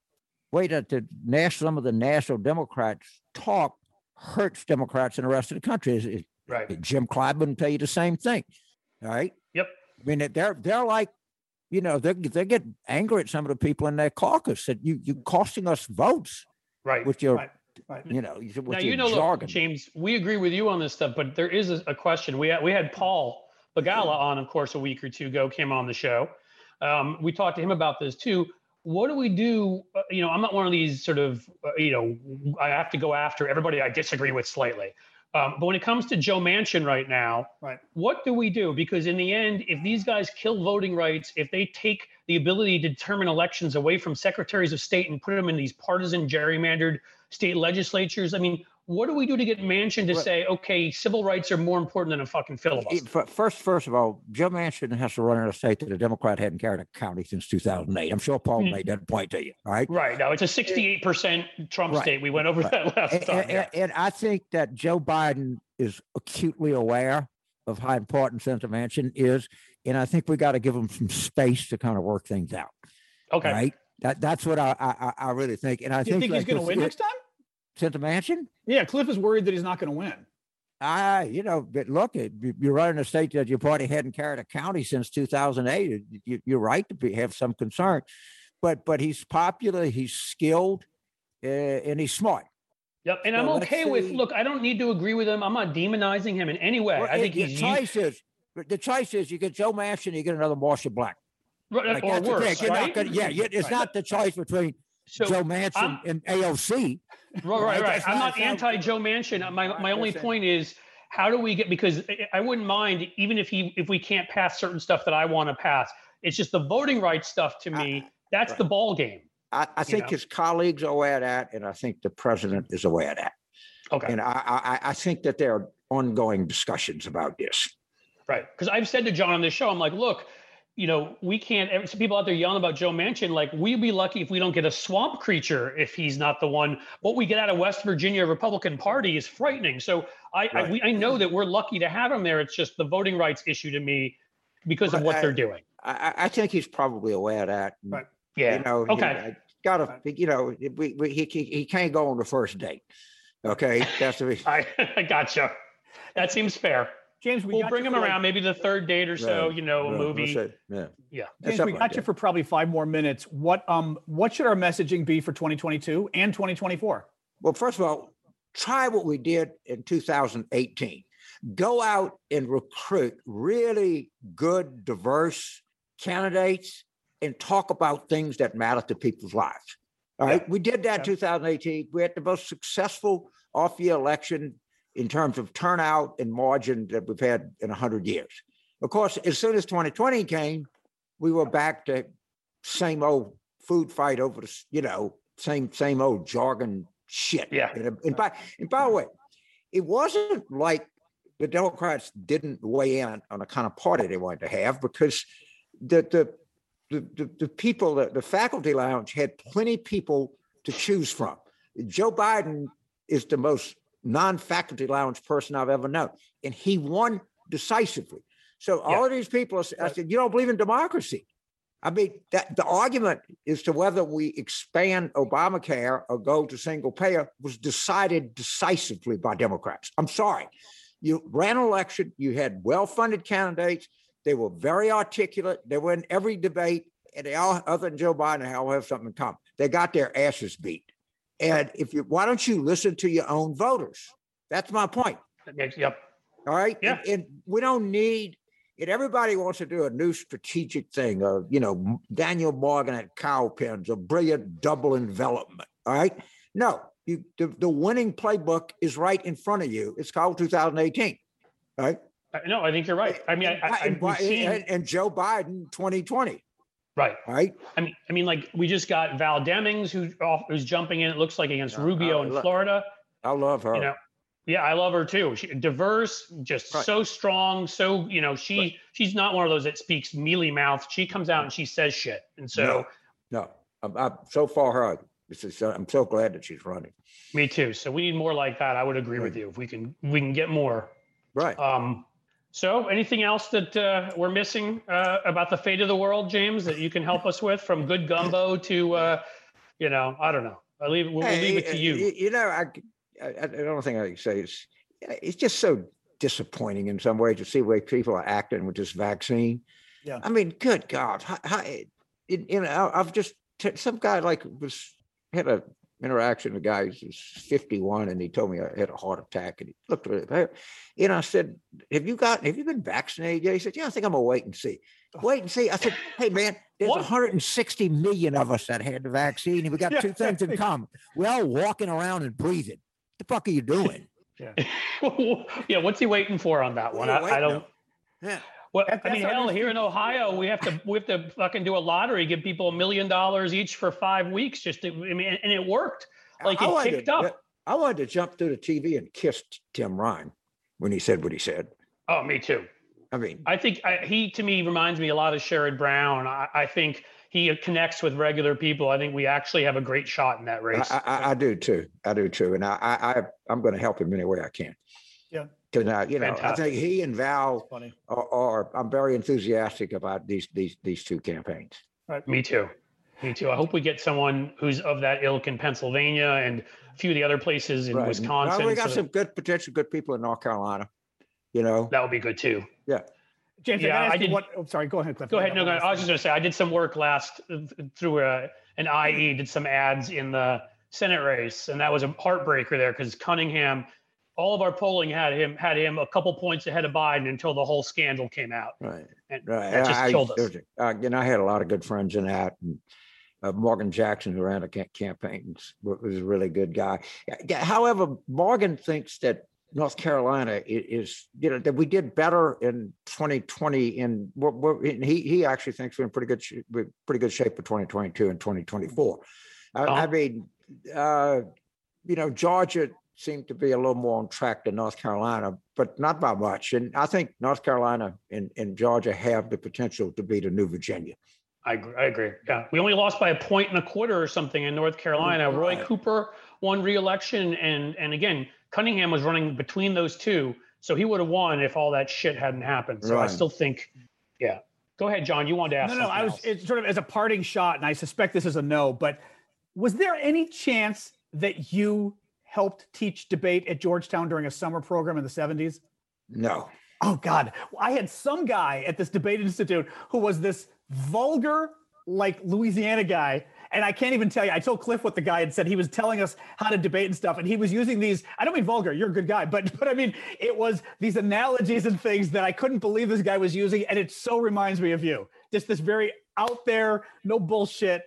way that the national some of the national Democrats talk hurts Democrats in the rest of the country. Is, is right. Jim Clyburn tell you the same thing. All right. Yep. I mean, they're they're like, you know, they they get angry at some of the people in their caucus that you you costing us votes. Right. With your right. Right. You know, now you know, jargon. Look, James, we agree with you on this stuff, but there is a, a question. We had, we had Paul Begala on, of course, a week or two ago, came on the show, um, we talked to him about this too. What do we do? Uh, you know, I'm not one of these sort of, uh, you know, I have to go after everybody I disagree with slightly. Um, but when it comes to Joe Manchin right now, right. what do we do? Because in the end, if these guys kill voting rights, if they take the ability to determine elections away from secretaries of state and put them in these partisan gerrymandered state legislatures, I mean, what do we do to get Manchin to well, say, okay, civil rights are more important than a fucking filibuster? First, first of all, Joe Manchin has to run in a state that a Democrat hadn't carried a county since 2008. I'm sure Paul mm-hmm. made that point to you, right? Right. Now it's a 68% Trump right. state. We went over right. that last and, time. And, yeah. and, I think that Joe Biden is acutely aware of how important Senator Manchin is, and I think we got to give him some space to kind of work things out. Okay. Right. That that's what I I, I really think, and I think, think he's going to win next time. Senator Manchin? Yeah, Cliff is worried that he's not going to win. Ah, you know, but look, you're running a state that your party hadn't carried a county since 2008. You're right to be, have some concern, but but he's popular, he's skilled, uh, and he's smart. Yep, and so I'm okay with. Look, I don't need to agree with him. I'm not demonizing him in any way. Well, I think the he's choice is the choice is you get Joe Manchin, you get another Marsha Black. Right, like, or worse, right? Gonna, yeah, it's right. not the choice between so Joe Manchin and AOC. Right, right, right. I'm not anti Joe Manchin. My my only point is how do we get because I wouldn't mind even if he if we can't pass certain stuff that I want to pass. It's just the voting rights stuff to me. I, that's right. the ball game. I, I think know? his colleagues are aware of that, and I think the president is aware of that. Okay. And I, I, I think that there are ongoing discussions about this. Right. Because I've said to John on this show, I'm like, look, you know, we can't. Some people out there yelling about Joe Manchin, like we'd be lucky if we don't get a swamp creature if he's not the one. What we get out of West Virginia Republican Party is frightening. So I right. I, we, I, know that we're lucky to have him there. It's just the voting rights issue to me because of what I, they're doing. I, I, think he's probably aware of that. Right. Yeah. You know. Okay. Gotta. You know. We, we, he he can't go on the first date. Okay. That's the. I I gotcha. That seems fair. James, we will bring him around like, maybe the third date or so. Right, you know, a right, movie. yeah, yeah. James, we got like you for probably five more minutes. What um what should our messaging be for 2022 and 2024? Well, first of all, try what we did in 2018. Go out and recruit really good, diverse candidates and talk about things that matter to people's lives. All right, yeah. we did that yeah. 2018. We had the most successful off-year election in terms of turnout and margin that we've had in 100 years. Of course, as soon as 2020 came, we were back to same old food fight over the, you know, same same old jargon shit. Yeah. And, and by and by the way, it wasn't like the Democrats didn't weigh in on the kind of party they wanted to have because the the the, the, the people, the, the faculty lounge had plenty of people to choose from. Joe Biden is the most non-faculty lounge person I've ever known, and he won decisively. So all of these people, I said, you don't believe in democracy. I mean, that the argument as to whether we expand Obamacare or go to single payer was decided decisively by Democrats. I'm sorry. You ran an election, you had well-funded candidates, they were very articulate, they were in every debate, and they all, other than Joe Biden, they all have something in common. They got their asses beat. And if you, why don't you listen to your own voters? That's my point. Yep. All right. Yeah. And, and we don't need it. Everybody wants to do a new strategic thing of, you know, Daniel Morgan at Cowpens, a brilliant double envelopment. All right. No, you, the, the winning playbook is right in front of you. It's called 2018. All right. Uh, no, I think you're right. I mean, I, I, and, and, and Joe Biden 2020. Right. Right. I mean, I mean, like we just got Val Demings who who's jumping in. It looks like against Rubio in Florida. I love her. You know, yeah, I love her too. She diverse, just right. so strong. So you know, she right. she's not one of those that speaks mealy mouth. She comes out and she says shit. And so, no, no. I'm, I'm so far her. This is, I'm so glad that she's running. Me too. So we need more like that. I would agree right. with you. If we can, we can get more. Right. Um, so, anything else that uh, we're missing uh, about the fate of the world, James, that you can help us with, from good gumbo to, uh, you know, I don't know. I leave. We'll, hey, leave it to you. You know, I, I, I don't think I can say it's. It's just so disappointing in some ways to see the way people are acting with this vaccine. Yeah. I mean, good God, how, how, you know, I've just some guy like was had a interaction with a guy who's 51 and he told me I had a heart attack and he looked at it. And I said, Have you got have you been vaccinated yet? He said, Yeah, I think I'm gonna wait and see. Oh. Wait and see. I said, Hey man, there's what? 160 million of us that had the vaccine, and we got two things in common. We're all walking around and breathing. What the fuck are you doing? Yeah. yeah. What's he waiting for on that one? I, I, don't. Yeah. Well, I mean, hell, here in Ohio, we have to we have to fucking do a lottery, give people a million dollars each for five weeks. Just to, I mean, and it worked. Like it kicked to, up. I wanted to jump through the TV and kiss Tim Ryan when he said what he said. Oh, me too. I mean, I think I, he to me reminds me a lot of Sherrod Brown. I, I, think he connects with regular people. I think we actually have a great shot in that race. I, I, I do too. I do too, and I, I I'm going to help him any way I can. Yeah. Because uh, you know, Fantastic. I think he and Val are, are, I'm very enthusiastic about these these these two campaigns. Right. Me too. Me too. I hope we get someone who's of that ilk in Pennsylvania and a few of the other places in right. Wisconsin. Well, we got so some that, good potential good people in North Carolina. You know, that would be good too. Yeah. James, yeah, I, I did. What, oh, sorry, go ahead, Cliff. Go ahead. No, no, I was just going to say I did some work last through a, an IE, did some ads in the Senate race, and that was a heartbreaker there because Cunningham, all of our polling had him had him a couple points ahead of Biden until the whole scandal came out. Right. And right. That just I, killed us. Uh, you know, I had a lot of good friends in that. And, uh, Morgan Jackson, who ran the campaigns, was a really good guy. However, Morgan thinks that North Carolina is, you know, that we did better in 2020. And he he actually thinks we're in pretty good pretty good shape for 2022 and 2024. I, I oh. mean, uh, you know, Georgia seemed to be a little more on track than North Carolina, but not by much. And I think North Carolina and, and Georgia have the potential to be the new Virginia. I agree. I agree. Yeah, we only lost by a point and a quarter or something in North Carolina. Right. Roy Cooper won re-election, and and again, Cunningham was running between those two, so he would have won if all that shit hadn't happened. So right. I still think, yeah. Go ahead, John. You wanted to ask? No, no. I was it's sort of as a parting shot, and I suspect this is a no. But was there any chance that you helped teach debate at Georgetown during a summer program in the '70s? No. Oh God, I had some guy at this debate institute who was this vulgar, like Louisiana guy and I can't even tell you. I told Cliff what the guy had said. He was telling us how to debate and stuff, and he was using these. I don't mean vulgar. You're a good guy, but but I mean it was these analogies and things that I couldn't believe this guy was using, and it so reminds me of you. Just this very out there, no bullshit.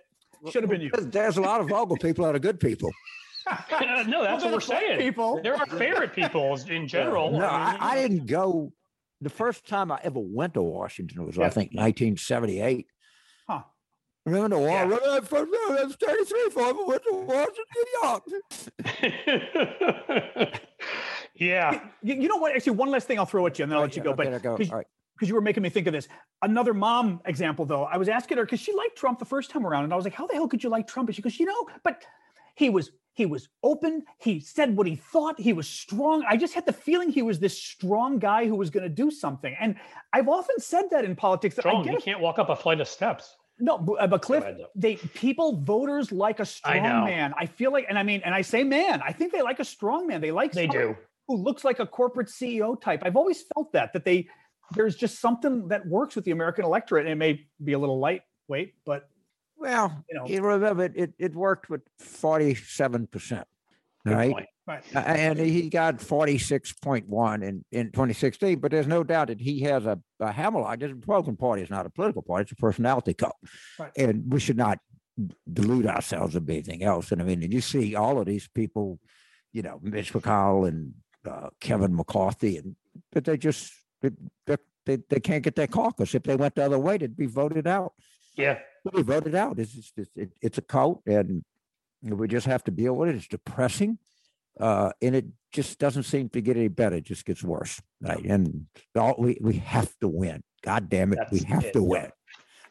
Should have been you. There's a lot of vulgar people that are good people. no, that's well, what we're saying. People. There are our favorite people in general. No, I, I, didn't go. The first time I ever went to Washington was, yeah. I think, 1978. Huh. Remember the war? Yeah. Remember that first round? That was 33 for him. Went to Washington, yeah. You, you, know what? Actually, one last thing I'll throw at you and then I'll let you go. Okay, but because you were making me think of this. Another mom example, though, I was asking her because she liked Trump the first time around. And I was like, how the hell could you like Trump? And she goes, you know, but he was he was open. He said what he thought. He was strong. I just had the feeling he was this strong guy who was going to do something. And I've often said that in politics. Strong. That you can't walk up a flight of steps. No, uh, but Cliff, they people voters like a strong I man. I feel like, and I mean, and I say man, I think they like a strong man. They like they do who looks like a corporate CEO type. I've always felt that that they there's just something that works with the American electorate. And it may be a little lightweight, but well, you know, you remember it, it, it worked with forty seven percent, right? Point. Right. And he got 46.1 in, in 2016, but there's no doubt that he has a, a hammer The Republican Party is not a political party, it's a personality cult. Right. And we should not delude ourselves of anything else. And I mean, and you see all of these people, you know, Mitch McConnell and uh, Kevin McCarthy, and but they just, they, they, they can't get their caucus. If they went the other way, they'd be voted out. Yeah. Be voted out. It's, just, it's, it's a cult, and we just have to deal with it. It's depressing uh, and it just doesn't seem to get any better. It just gets worse. Right? And all, we we have to win. God damn it, That's we have it. to win.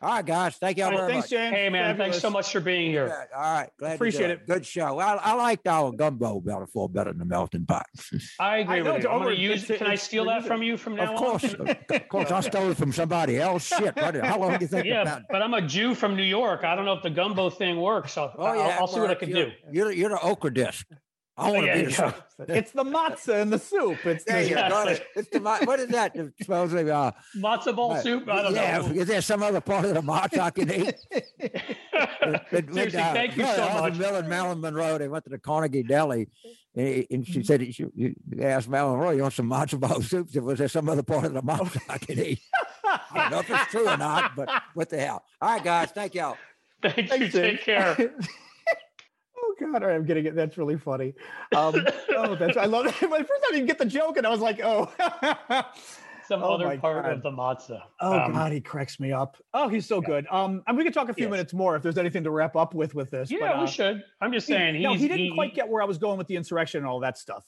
All right, guys. Thank you all right, very thanks, much. James. Hey, man. Fabulous. Thanks so much for being here. Yeah, all right. Glad Appreciate it. Good show. I, I liked our gumbo metaphor better than the melting pot. I agree I with you. I'm use, can I steal that from you from now on? of course, on? of course. I stole it from somebody else. Shit. What, how long do you think yeah, about but I'm a Jew from New York. I don't know if the gumbo thing works. So oh, yeah, I'll, I'll see what I can you're, do. You're, you're the okra disc. I want to be the It's the matzah in the soup. It's there the, you got it. It's the what is that? Supposedly uh, matzo ball uh, soup. I don't yeah, know. is there some other part of the matzo I can eat? Seriously, uh, thank you so much. Mill and Marilyn Monroe. They went to the Carnegie Deli, and, and she said, she, you asked Marilyn Monroe, "You want some matzo ball soup?" Was there some other part of the matzo I can eat? I don't know if it's true or not, but what the hell? All right, guys. Thank y'all. Thank you. Take care. God, I'm getting it. That's really funny. Um, oh, that's I love it. My first I didn't get the joke, and I was like, oh. Some oh other part God. of the matzah. Oh um, God, he cracks me up. Oh, he's so yeah. good. Um, and we could talk a few yes. minutes more if there's anything to wrap up with with this. Yeah, but, uh, we should. I'm just saying. He, no, he didn't he, quite get where I was going with the insurrection and all that stuff.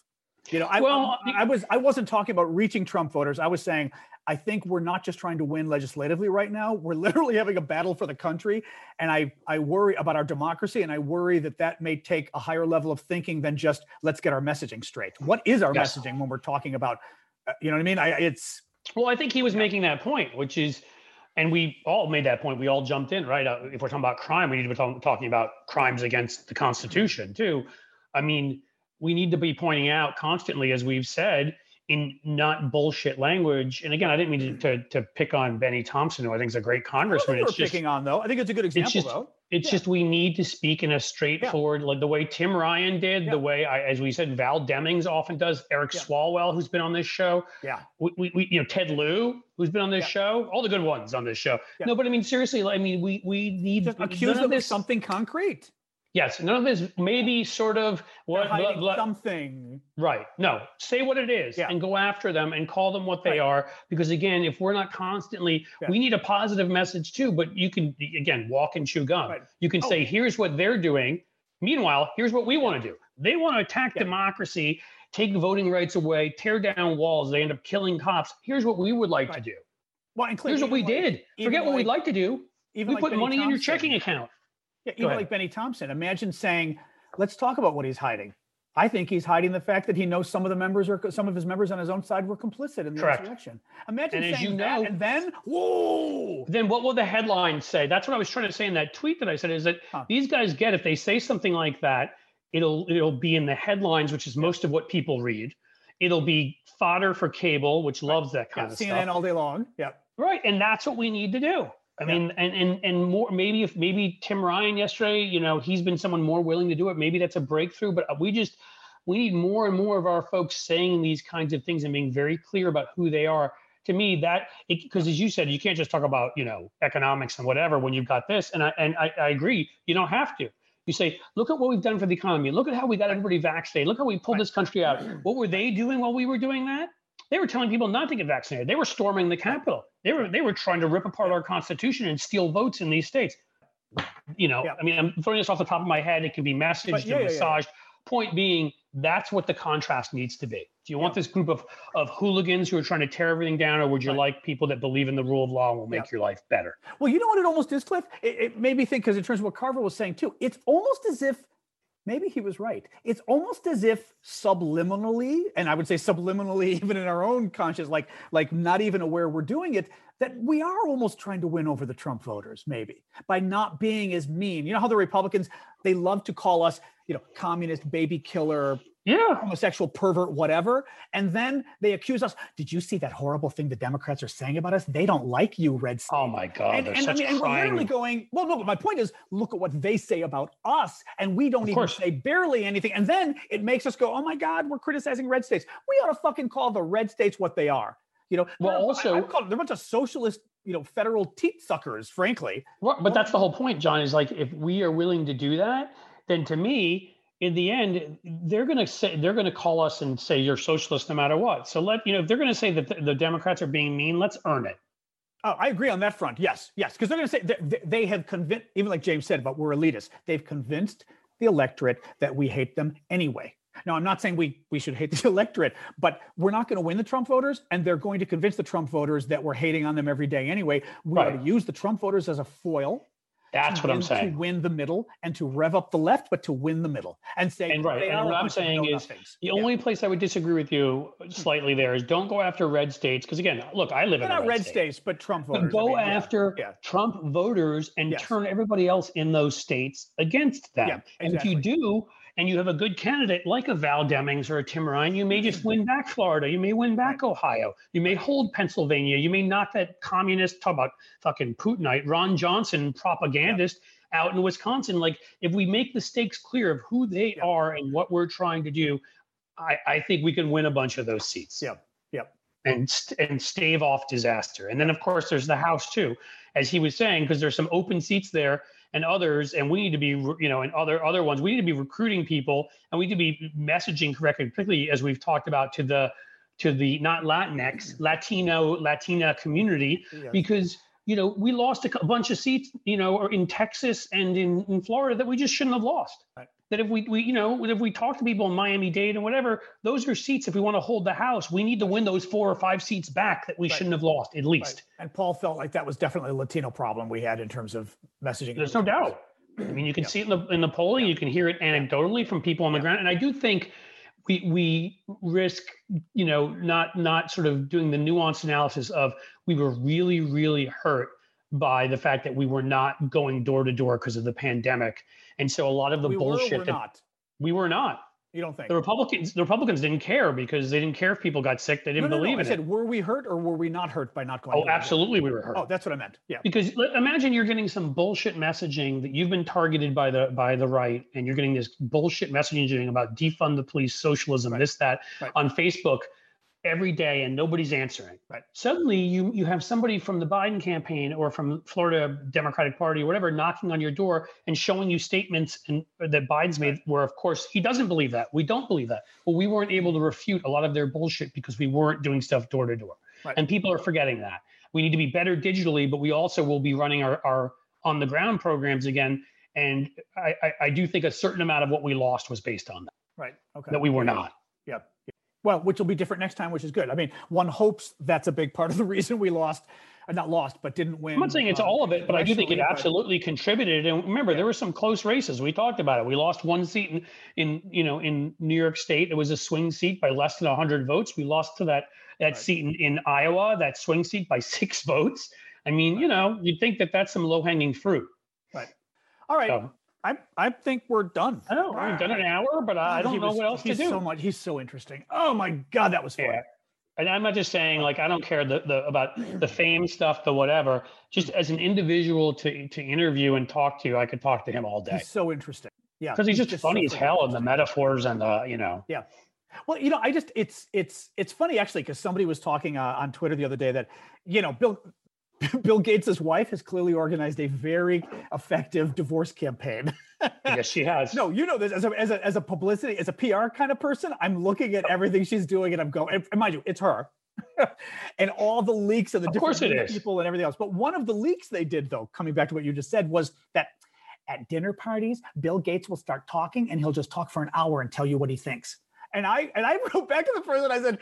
You know, I, well, I, I was I wasn't talking about reaching Trump voters. I was saying I think we're not just trying to win legislatively right now. We're literally having a battle for the country, and I I worry about our democracy, and I worry that that may take a higher level of thinking than just let's get our messaging straight. What is our yes. messaging when we're talking about, uh, you know what I mean? I it's well, I think he was making that point, which is, and we all made that point. We all jumped in, right? Uh, if we're talking about crime, we need to be talking about crimes against the Constitution too. I mean we need to be pointing out constantly, as we've said, in not bullshit language. And again, I didn't mean to, to, to pick on Bennie Thompson, who I think is a great congressman. it's just, picking on though. I think it's a good example it's just, though. It's yeah. just we need to speak in a straightforward, yeah. like the way Tim Ryan did, yeah. the way I, as we said, Val Demings often does. Eric Swalwell, who's been on this show. Yeah. We, we, we you know Ted Lieu, who's been on this show. All the good ones on this show. No, but I mean seriously, I mean we we need just accuse them of something concrete. Yes, none of this maybe sort of what blah, blah, something. Right. No, say what it is yeah. and go after them and call them what they right. are. Because again, if we're not constantly, yeah. we need a positive message too. But you can again walk and chew gum. Right. You can oh. say, here's what they're doing. Meanwhile, here's what we want to do. They want to attack democracy, take voting rights away, tear down walls. They end up killing cops. Here's what we would like right. to do. Well, here's what we like, did. Forget like, what we'd like to do. Even we like put Bennie money Thompson. in your checking account. Yeah, even like Bennie Thompson. Imagine saying, "Let's talk about what he's hiding." I think he's hiding the fact that he knows some of the members or some of his members on his own side were complicit in the Correct. insurrection. Imagine and saying you know, that, and then whoa. Then what will the headline say? That's what I was trying to say in that tweet that I said. Is that huh. these guys get if they say something like that, it'll it'll be in the headlines, which is most of what people read. It'll be fodder for cable, which loves that kind yeah, of CNN stuff. CNN all day long. Yep. Right, and that's what we need to do. I mean, yeah. and and and more maybe if maybe Tim Ryan yesterday, you know, he's been someone more willing to do it. Maybe that's a breakthrough, but we just we need more and more of our folks saying these kinds of things and being very clear about who they are. To me, that because as you said, you can't just talk about you know economics and whatever when you've got this. And I and I, I agree, you don't have to. You say, look at what we've done for the economy. Look at how we got everybody vaccinated. Look how we pulled this country out. What were they doing while we were doing that? They were telling people not to get vaccinated. They were storming the Capitol. They were they were trying to rip apart our Constitution and steal votes in these states. You know, yeah. I mean, I'm throwing this off the top of my head. It can be messaged yeah, and massaged. Yeah, Point being, that's what the contrast needs to be. Do you want this group of of hooligans who are trying to tear everything down, or would you right. like people that believe in the rule of law and will make your life better? Well, you know what it almost is, Cliff. It, it made me think because in terms of what Carver was saying too, it's almost as if maybe he was right. It's almost as if subliminally, and I would say subliminally, even in our own conscious, like like not even aware we're doing it, that we are almost trying to win over the Trump voters, maybe by not being as mean. You know how the Republicans they love to call us, you know, communist, baby killer, yeah. homosexual pervert whatever. And then they accuse us did you see that horrible thing the democrats are saying about us? They don't like you red state. Oh my god and, and, I mean, and we're literally going well no but my point is look at what they say about us and we don't of even course. say barely anything. And then it makes us go oh my god we're criticizing red states. We ought to fucking call the red states what they are. You know well also I, I call, they're a bunch of socialist you know federal teat suckers frankly. But that's the whole point john is like if we are willing to do that then to me in the end, they're going to say they're going to call us and say you're socialist no matter what. So let you know if they're going to say that the, the Democrats are being mean, let's earn it. Oh, I agree on that front. Yes, yes, because they're going to say they, they have convinced, even like James said about we're elitists. They've convinced the electorate that we hate them anyway. Now, I'm not saying we we should hate the electorate, but we're not going to win the Trump voters, and they're going to convince the Trump voters that we're hating on them every day anyway. We right. ought to use the Trump voters as a foil that's what I'm saying. To win the middle and to rev up the left, but to win the middle and say. And right. And what I'm saying is nothings. the yeah. only place I would disagree with you hmm. slightly there is don't go after red states because again, look, I live They're in not red, red states, but Trump voters. But go I mean, after yeah. Trump voters and yes. turn everybody else in those states against them. Yeah, exactly. And if you do, and you have a good candidate like a Val Demings or a Tim Ryan, you may just win back Florida. You may win back Ohio. You may hold Pennsylvania. You may knock that communist, talk about fucking Putinite, Ron Johnson propagandist out in Wisconsin. Like if we make the stakes clear of who they are and what we're trying to do, I, I think we can win a bunch of those seats. Yeah. And and stave off disaster. And then of course there's the House too, as he was saying, because there's some open seats there and others, and we need to be you know and other other ones. We need to be recruiting people, and we need to be messaging correctly, particularly as we've talked about to the to the not Latinx mm-hmm. Latino Latina community yes. because you know, we lost a bunch of seats, you know, or in Texas and in, in Florida that we just shouldn't have lost. Right. That if we, we, you know, if we talk to people in Miami Dade and whatever, those are seats. If we want to hold the house, we need to win those four or five seats back that we right. shouldn't have lost, at least. Right. And Paul felt like that was definitely a Latino problem we had in terms of messaging. There's no doubt. I mean, you can yeah. see it in the in the polling. Yeah. You can hear it anecdotally from people on the ground, and I do think we we risk you know not not sort of doing the nuanced analysis of we were really really hurt by the fact that we were not going door to door because of the pandemic and so a lot of the we bullshit were that not. we were not you don't think the Republicans? The Republicans didn't care because they didn't care if people got sick. They didn't no, no, believe no. in I said, it. Were we hurt or were we not hurt by not going? Oh, absolutely, we were hurt. Oh, that's what I meant. Yeah. Because imagine you're getting some bullshit messaging that you've been targeted by the by the right, and you're getting this bullshit messaging about defund the police, socialism, right. this that right. on Facebook every day and nobody's answering. Right. Suddenly you you have somebody from the Biden campaign or from Florida Democratic Party or whatever knocking on your door and showing you statements and uh, that Biden's made where of course he doesn't believe that. We don't believe that. But we weren't able to refute a lot of their bullshit because we weren't doing stuff door to door. And people are forgetting that. We need to be better digitally, but we also will be running our, our on the ground programs again. And I, I, I do think a certain amount of what we lost was based on that. Right. Okay. That we were not. Yep. Well, which will be different next time, which is good. I mean, one hopes that's a big part of the reason we lost, uh, not lost, but didn't win. I'm not saying it's um, all of it, but I do think it absolutely but, contributed. And remember, yeah. there were some close races. We talked about it. We lost one seat in, in you know in New York State. It was a swing seat by less than 100 votes. We lost to that that right. seat in, in Iowa, that swing seat by six votes. I mean, right. you know, you'd think that that's some low hanging fruit. Right. All right. So, I I think we're done. I know we've done an hour, but I don't know what else to do. So much. He's so interesting. Oh my god, that was fun. Yeah. And I'm not just saying like I don't care the, the about the fame stuff, the whatever. Just as an individual to to interview and talk to, I could talk to him all day. He's so interesting. Yeah, because he's, he's, just, just funny as hell, and the metaphors and the you know. Yeah. Well, you know, I just it's it's it's funny actually because somebody was talking uh, on Twitter the other day that you know Bill Bill Gates' wife has clearly organized a very effective divorce campaign. yes, she has. No, you know this as a, as a as a publicity, as a PR kind of person. I'm looking at everything she's doing, and I'm going. And mind you, it's her, and all the leaks of the of different people and everything else. But one of the leaks they did, though, coming back to what you just said, was that at dinner parties, Bill Gates will start talking, and he'll just talk for an hour and tell you what he thinks. And I and I wrote back to the person. I said,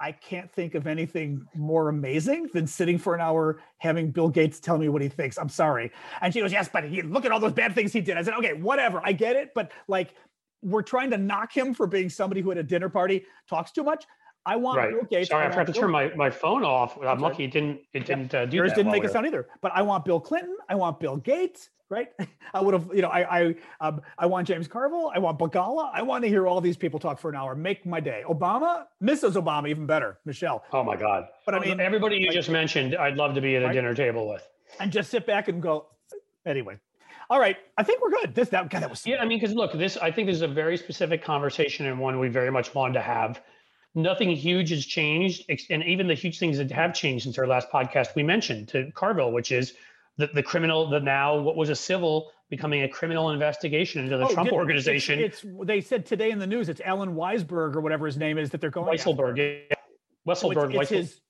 I can't think of anything more amazing than sitting for an hour having Bill Gates tell me what he thinks. I'm sorry. And she goes, Yes, but he, look at all those bad things he did. I said, Okay, whatever. I get it. But like, we're trying to knock him for being somebody who at a dinner party talks too much. I want right. Bill Gates. Sorry, I forgot to turn my, my phone off. I'm lucky it didn't it didn't uh, do Yours didn't make a sound either. But I want Bill Clinton. I want Bill Gates right? I would have, you know, I I um, I want James Carville, I want Begala, I want to hear all these people talk for an hour. Make my day. Obama, Mrs. Obama, even better, Michelle. Oh my God! But I mean, everybody you like, just mentioned, I'd love to be at a right? dinner table with, and just sit back and go. Anyway, all right, I think we're good. This that God, that was yeah. I mean, because look, this I think this is a very specific conversation and one we very much wanted to have. Nothing huge has changed, and even the huge things that have changed since our last podcast we mentioned to Carville, which is the, the criminal, the now what was a civil becoming a criminal investigation into the oh, Trump did, organization. It's, it's, they said today in the news it's Allen Weisselberg or whatever his name is that they're going. Weisselberg, yeah. Weisselberg, so it's, it's his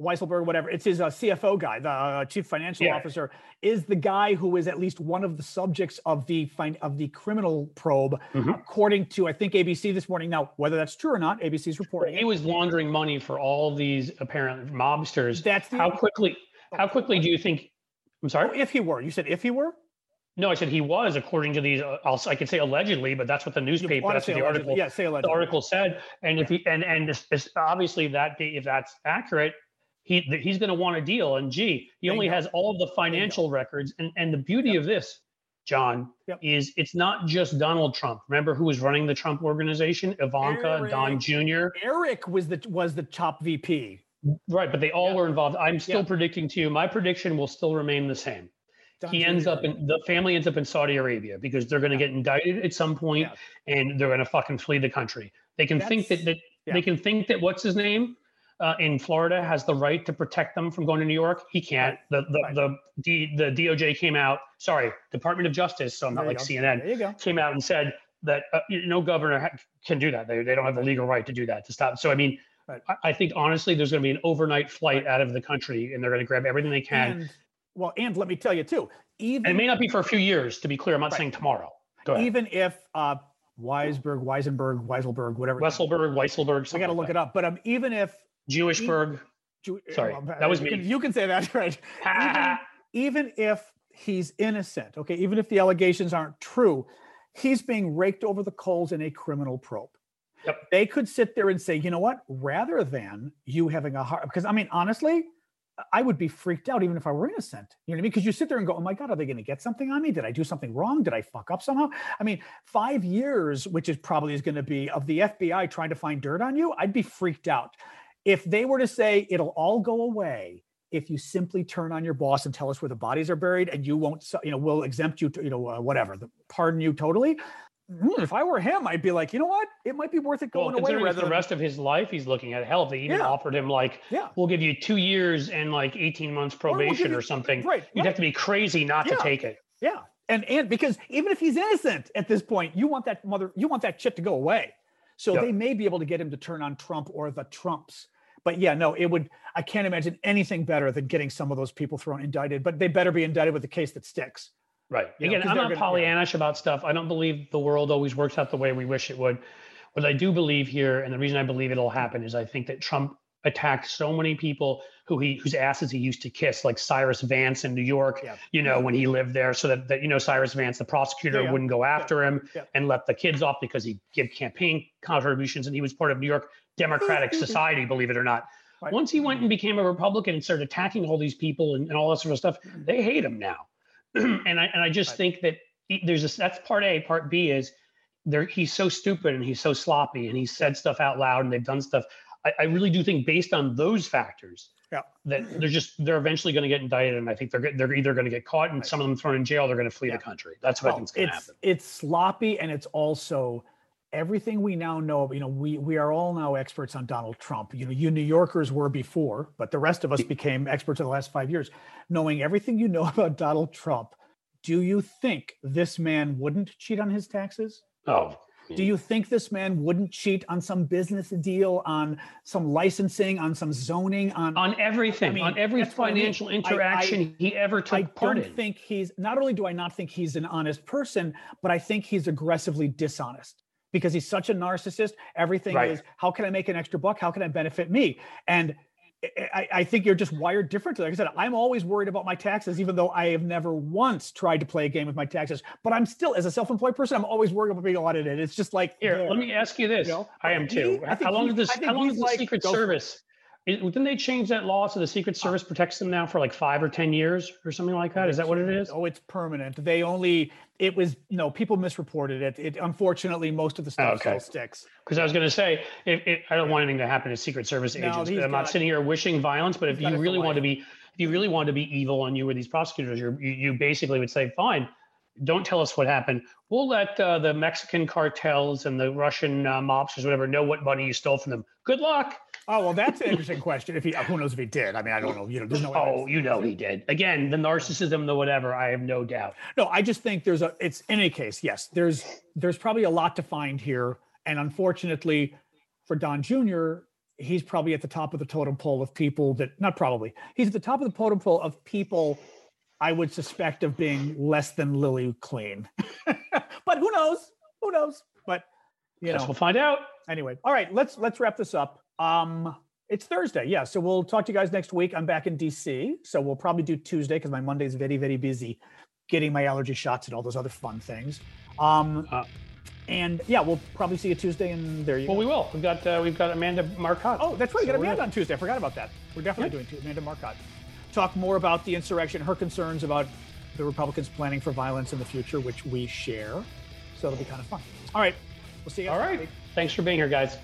Weisselberg, whatever. It's his uh, CFO guy, the uh, chief financial yeah. officer, is the guy who is at least one of the subjects of the fin- of the criminal probe, mm-hmm. according to I think ABC this morning. Now, whether that's true or not, ABC's reporting. He was laundering money for all these apparent mobsters. That's the, how quickly. How quickly do you think I'm sorry. Oh, if he were, you said if he were. No, I said he was, according to these. Uh, I'll, I could say allegedly, but that's what the newspaper. That's what the article. Yeah, say allegedly. The article said, and if he and and it's, it's obviously that if that's accurate, he he's going to want a deal. And gee, he only has all of the financial records. And and the beauty yep. of this, John, yep. is it's not just Donald Trump. Remember who was running the Trump organization? Ivanka, Eric, Don Jr. Eric was the was the top VP. Right, but they all yeah. were involved. I'm still predicting to you. My prediction will still remain the same. Don't he ends up in the family ends up in Saudi Arabia because they're going to get indicted at some point and they're going to fucking flee the country. They can That's, think that, that they can think that what's his name, uh, in Florida has the right to protect them from going to New York. He can't. The the right. the, the, the DOJ came out. Sorry, Department of Justice. So I'm not like go. CNN. Came out and said that uh, no governor ha- can do that. They they don't have the legal right to do that to stop. So I mean, right. I, I, think honestly, there's going to be an overnight flight right. out of the country, and they're going to grab everything they can. And, well, and let me tell you too. Even and it may not be for a few years. To be clear, I'm not saying tomorrow. Even if uh, Weisberg, Weisenberg, Weiselberg, whatever. Weisselberg, Weisselberg. I got to look like it up. But um, even if Jewishberg. Jew, uh, Sorry, well, that was me. You can, you can say that, right? even, even if he's innocent, okay, even if the allegations aren't true, he's being raked over the coals in a criminal probe. Yep. They could sit there and say, you know what, rather than you having a heart, because I mean, honestly, I would be freaked out even if I were innocent. You know what I mean? Because you sit there and go, oh my God, are they going to get something on me? Did I do something wrong? Did I fuck up somehow? I mean, five years, which is probably is going to be of the FBI trying to find dirt on you, I'd be freaked out. If they were to say it'll all go away if you simply turn on your boss and tell us where the bodies are buried and you won't, you know, we'll exempt you, to, you know, uh, whatever, pardon you totally. Hmm, if I were him, I'd be like, you know what? It might be worth it going well, away. Rather the than... rest of his life, he's looking at hell. They even yeah. offered him like, yeah. we'll give you two years and like eighteen months probation or, we'll or something. Right. You'd right. have to be crazy not yeah. to take it. Yeah. And and because even if he's innocent at this point, you want that mother, you want that shit to go away. So yep. they may be able to get him to turn on Trump or the Trumps. But yeah, no, it would. I can't imagine anything better than getting some of those people thrown indicted. But they better be indicted with a case that sticks. Right. You Again, know, I'm not Pollyannish yeah. about stuff. I don't believe the world always works out the way we wish it would. What I do believe here, and the reason I believe it'll happen, is I think that Trump attacked so many people who he whose asses he used to kiss, like Cyrus Vance in New York, yeah. you know, when he lived there, so that, that you know Cyrus Vance, the prosecutor, yeah, wouldn't go after him and let the kids off because he gave campaign contributions and he was part of New York Democratic mm-hmm. Society, believe it or not. Right. Once he went and became a Republican and started attacking all these people and, and all that sort of stuff, mm-hmm. they hate him now. and I and I just right. think that he, there's a that's part A. Part B is there he's so stupid and he's so sloppy and he said stuff out loud and they've done stuff. I, I really do think based on those factors, yeah. that they're just they're eventually going to get indicted and I think they're they're either going to get caught and some of them thrown in jail. They're going to flee yeah. the country. That's what well, I think's going to happen. It's sloppy and it's also everything we now know, you know, we we are all now experts on Donald Trump. You know, you New Yorkers were before, but the rest of us became experts in the last five years. Knowing everything you know about Donald Trump, do you think this man wouldn't cheat on his taxes? Oh. Do you think this man wouldn't cheat on some business deal, on some licensing, on some zoning, on on everything, I mean, on every financial I mean. interaction I, I, he ever took I part? I don't think he's. Not only do I not think he's an honest person, but I think he's aggressively dishonest because he's such a narcissist. Everything right. is how can I make an extra buck? How can I benefit me? And I, I, think you're just wired differently. Like I said, I'm always worried about my taxes, even though I have never once tried to play a game with my taxes. But I'm still, as a self-employed person, I'm always worried about being audited. It's just like here. Let me ask you this: you know? I am too. He, how long is this? How long is the like, Secret Service? Didn't they change that law so the Secret uh, Service protects them now for like five or ten years or something like that? Is that what it is? Oh, it's permanent. They only it was no people misreported it. It unfortunately most of the stuff okay. still sticks. Because I was going to say, it, it, I don't want anything to happen to Secret Service no, agents. I'm got, not sitting here wishing violence, but if you really want to be, if you really want to be evil on you or these prosecutors, you you basically would say, fine, don't tell us what happened. We'll let uh, the Mexican cartels and the Russian uh, mobsters, whatever, know what money you stole from them. Good luck. Oh well, that's an interesting question. If he, who knows if he did? I mean, I don't know. You know, there's no. Oh, you know he did. Again, the narcissism, the whatever. I have no doubt. No, I just think there's a. It's in any case, yes. There's there's probably a lot to find here, and unfortunately, for Don Jr., he's probably at the top of the totem pole of people that not probably he's at the top of the totem pole of people I would suspect of being less than lily clean. but who knows? Who knows? But you Guess know, we'll find out. Anyway, all right, let's let's wrap this up. Um, it's Thursday, yeah. So we'll talk to you guys next week. I'm back in DC, so we'll probably do Tuesday because my Monday is very very busy, getting my allergy shots and all those other fun things. Um, uh, and yeah, we'll probably see you Tuesday, and there you well, go. we will. We've got uh, we've got Amanda Marcotte. Oh, that's right. So we got Amanda on Tuesday. I forgot about that. We're definitely yeah. doing Amanda Marcotte talk more about the insurrection, her concerns about the Republicans planning for violence in the future, which we share. So it'll be kind of fun. All right. We'll see you. All right. Thanks for being here, guys.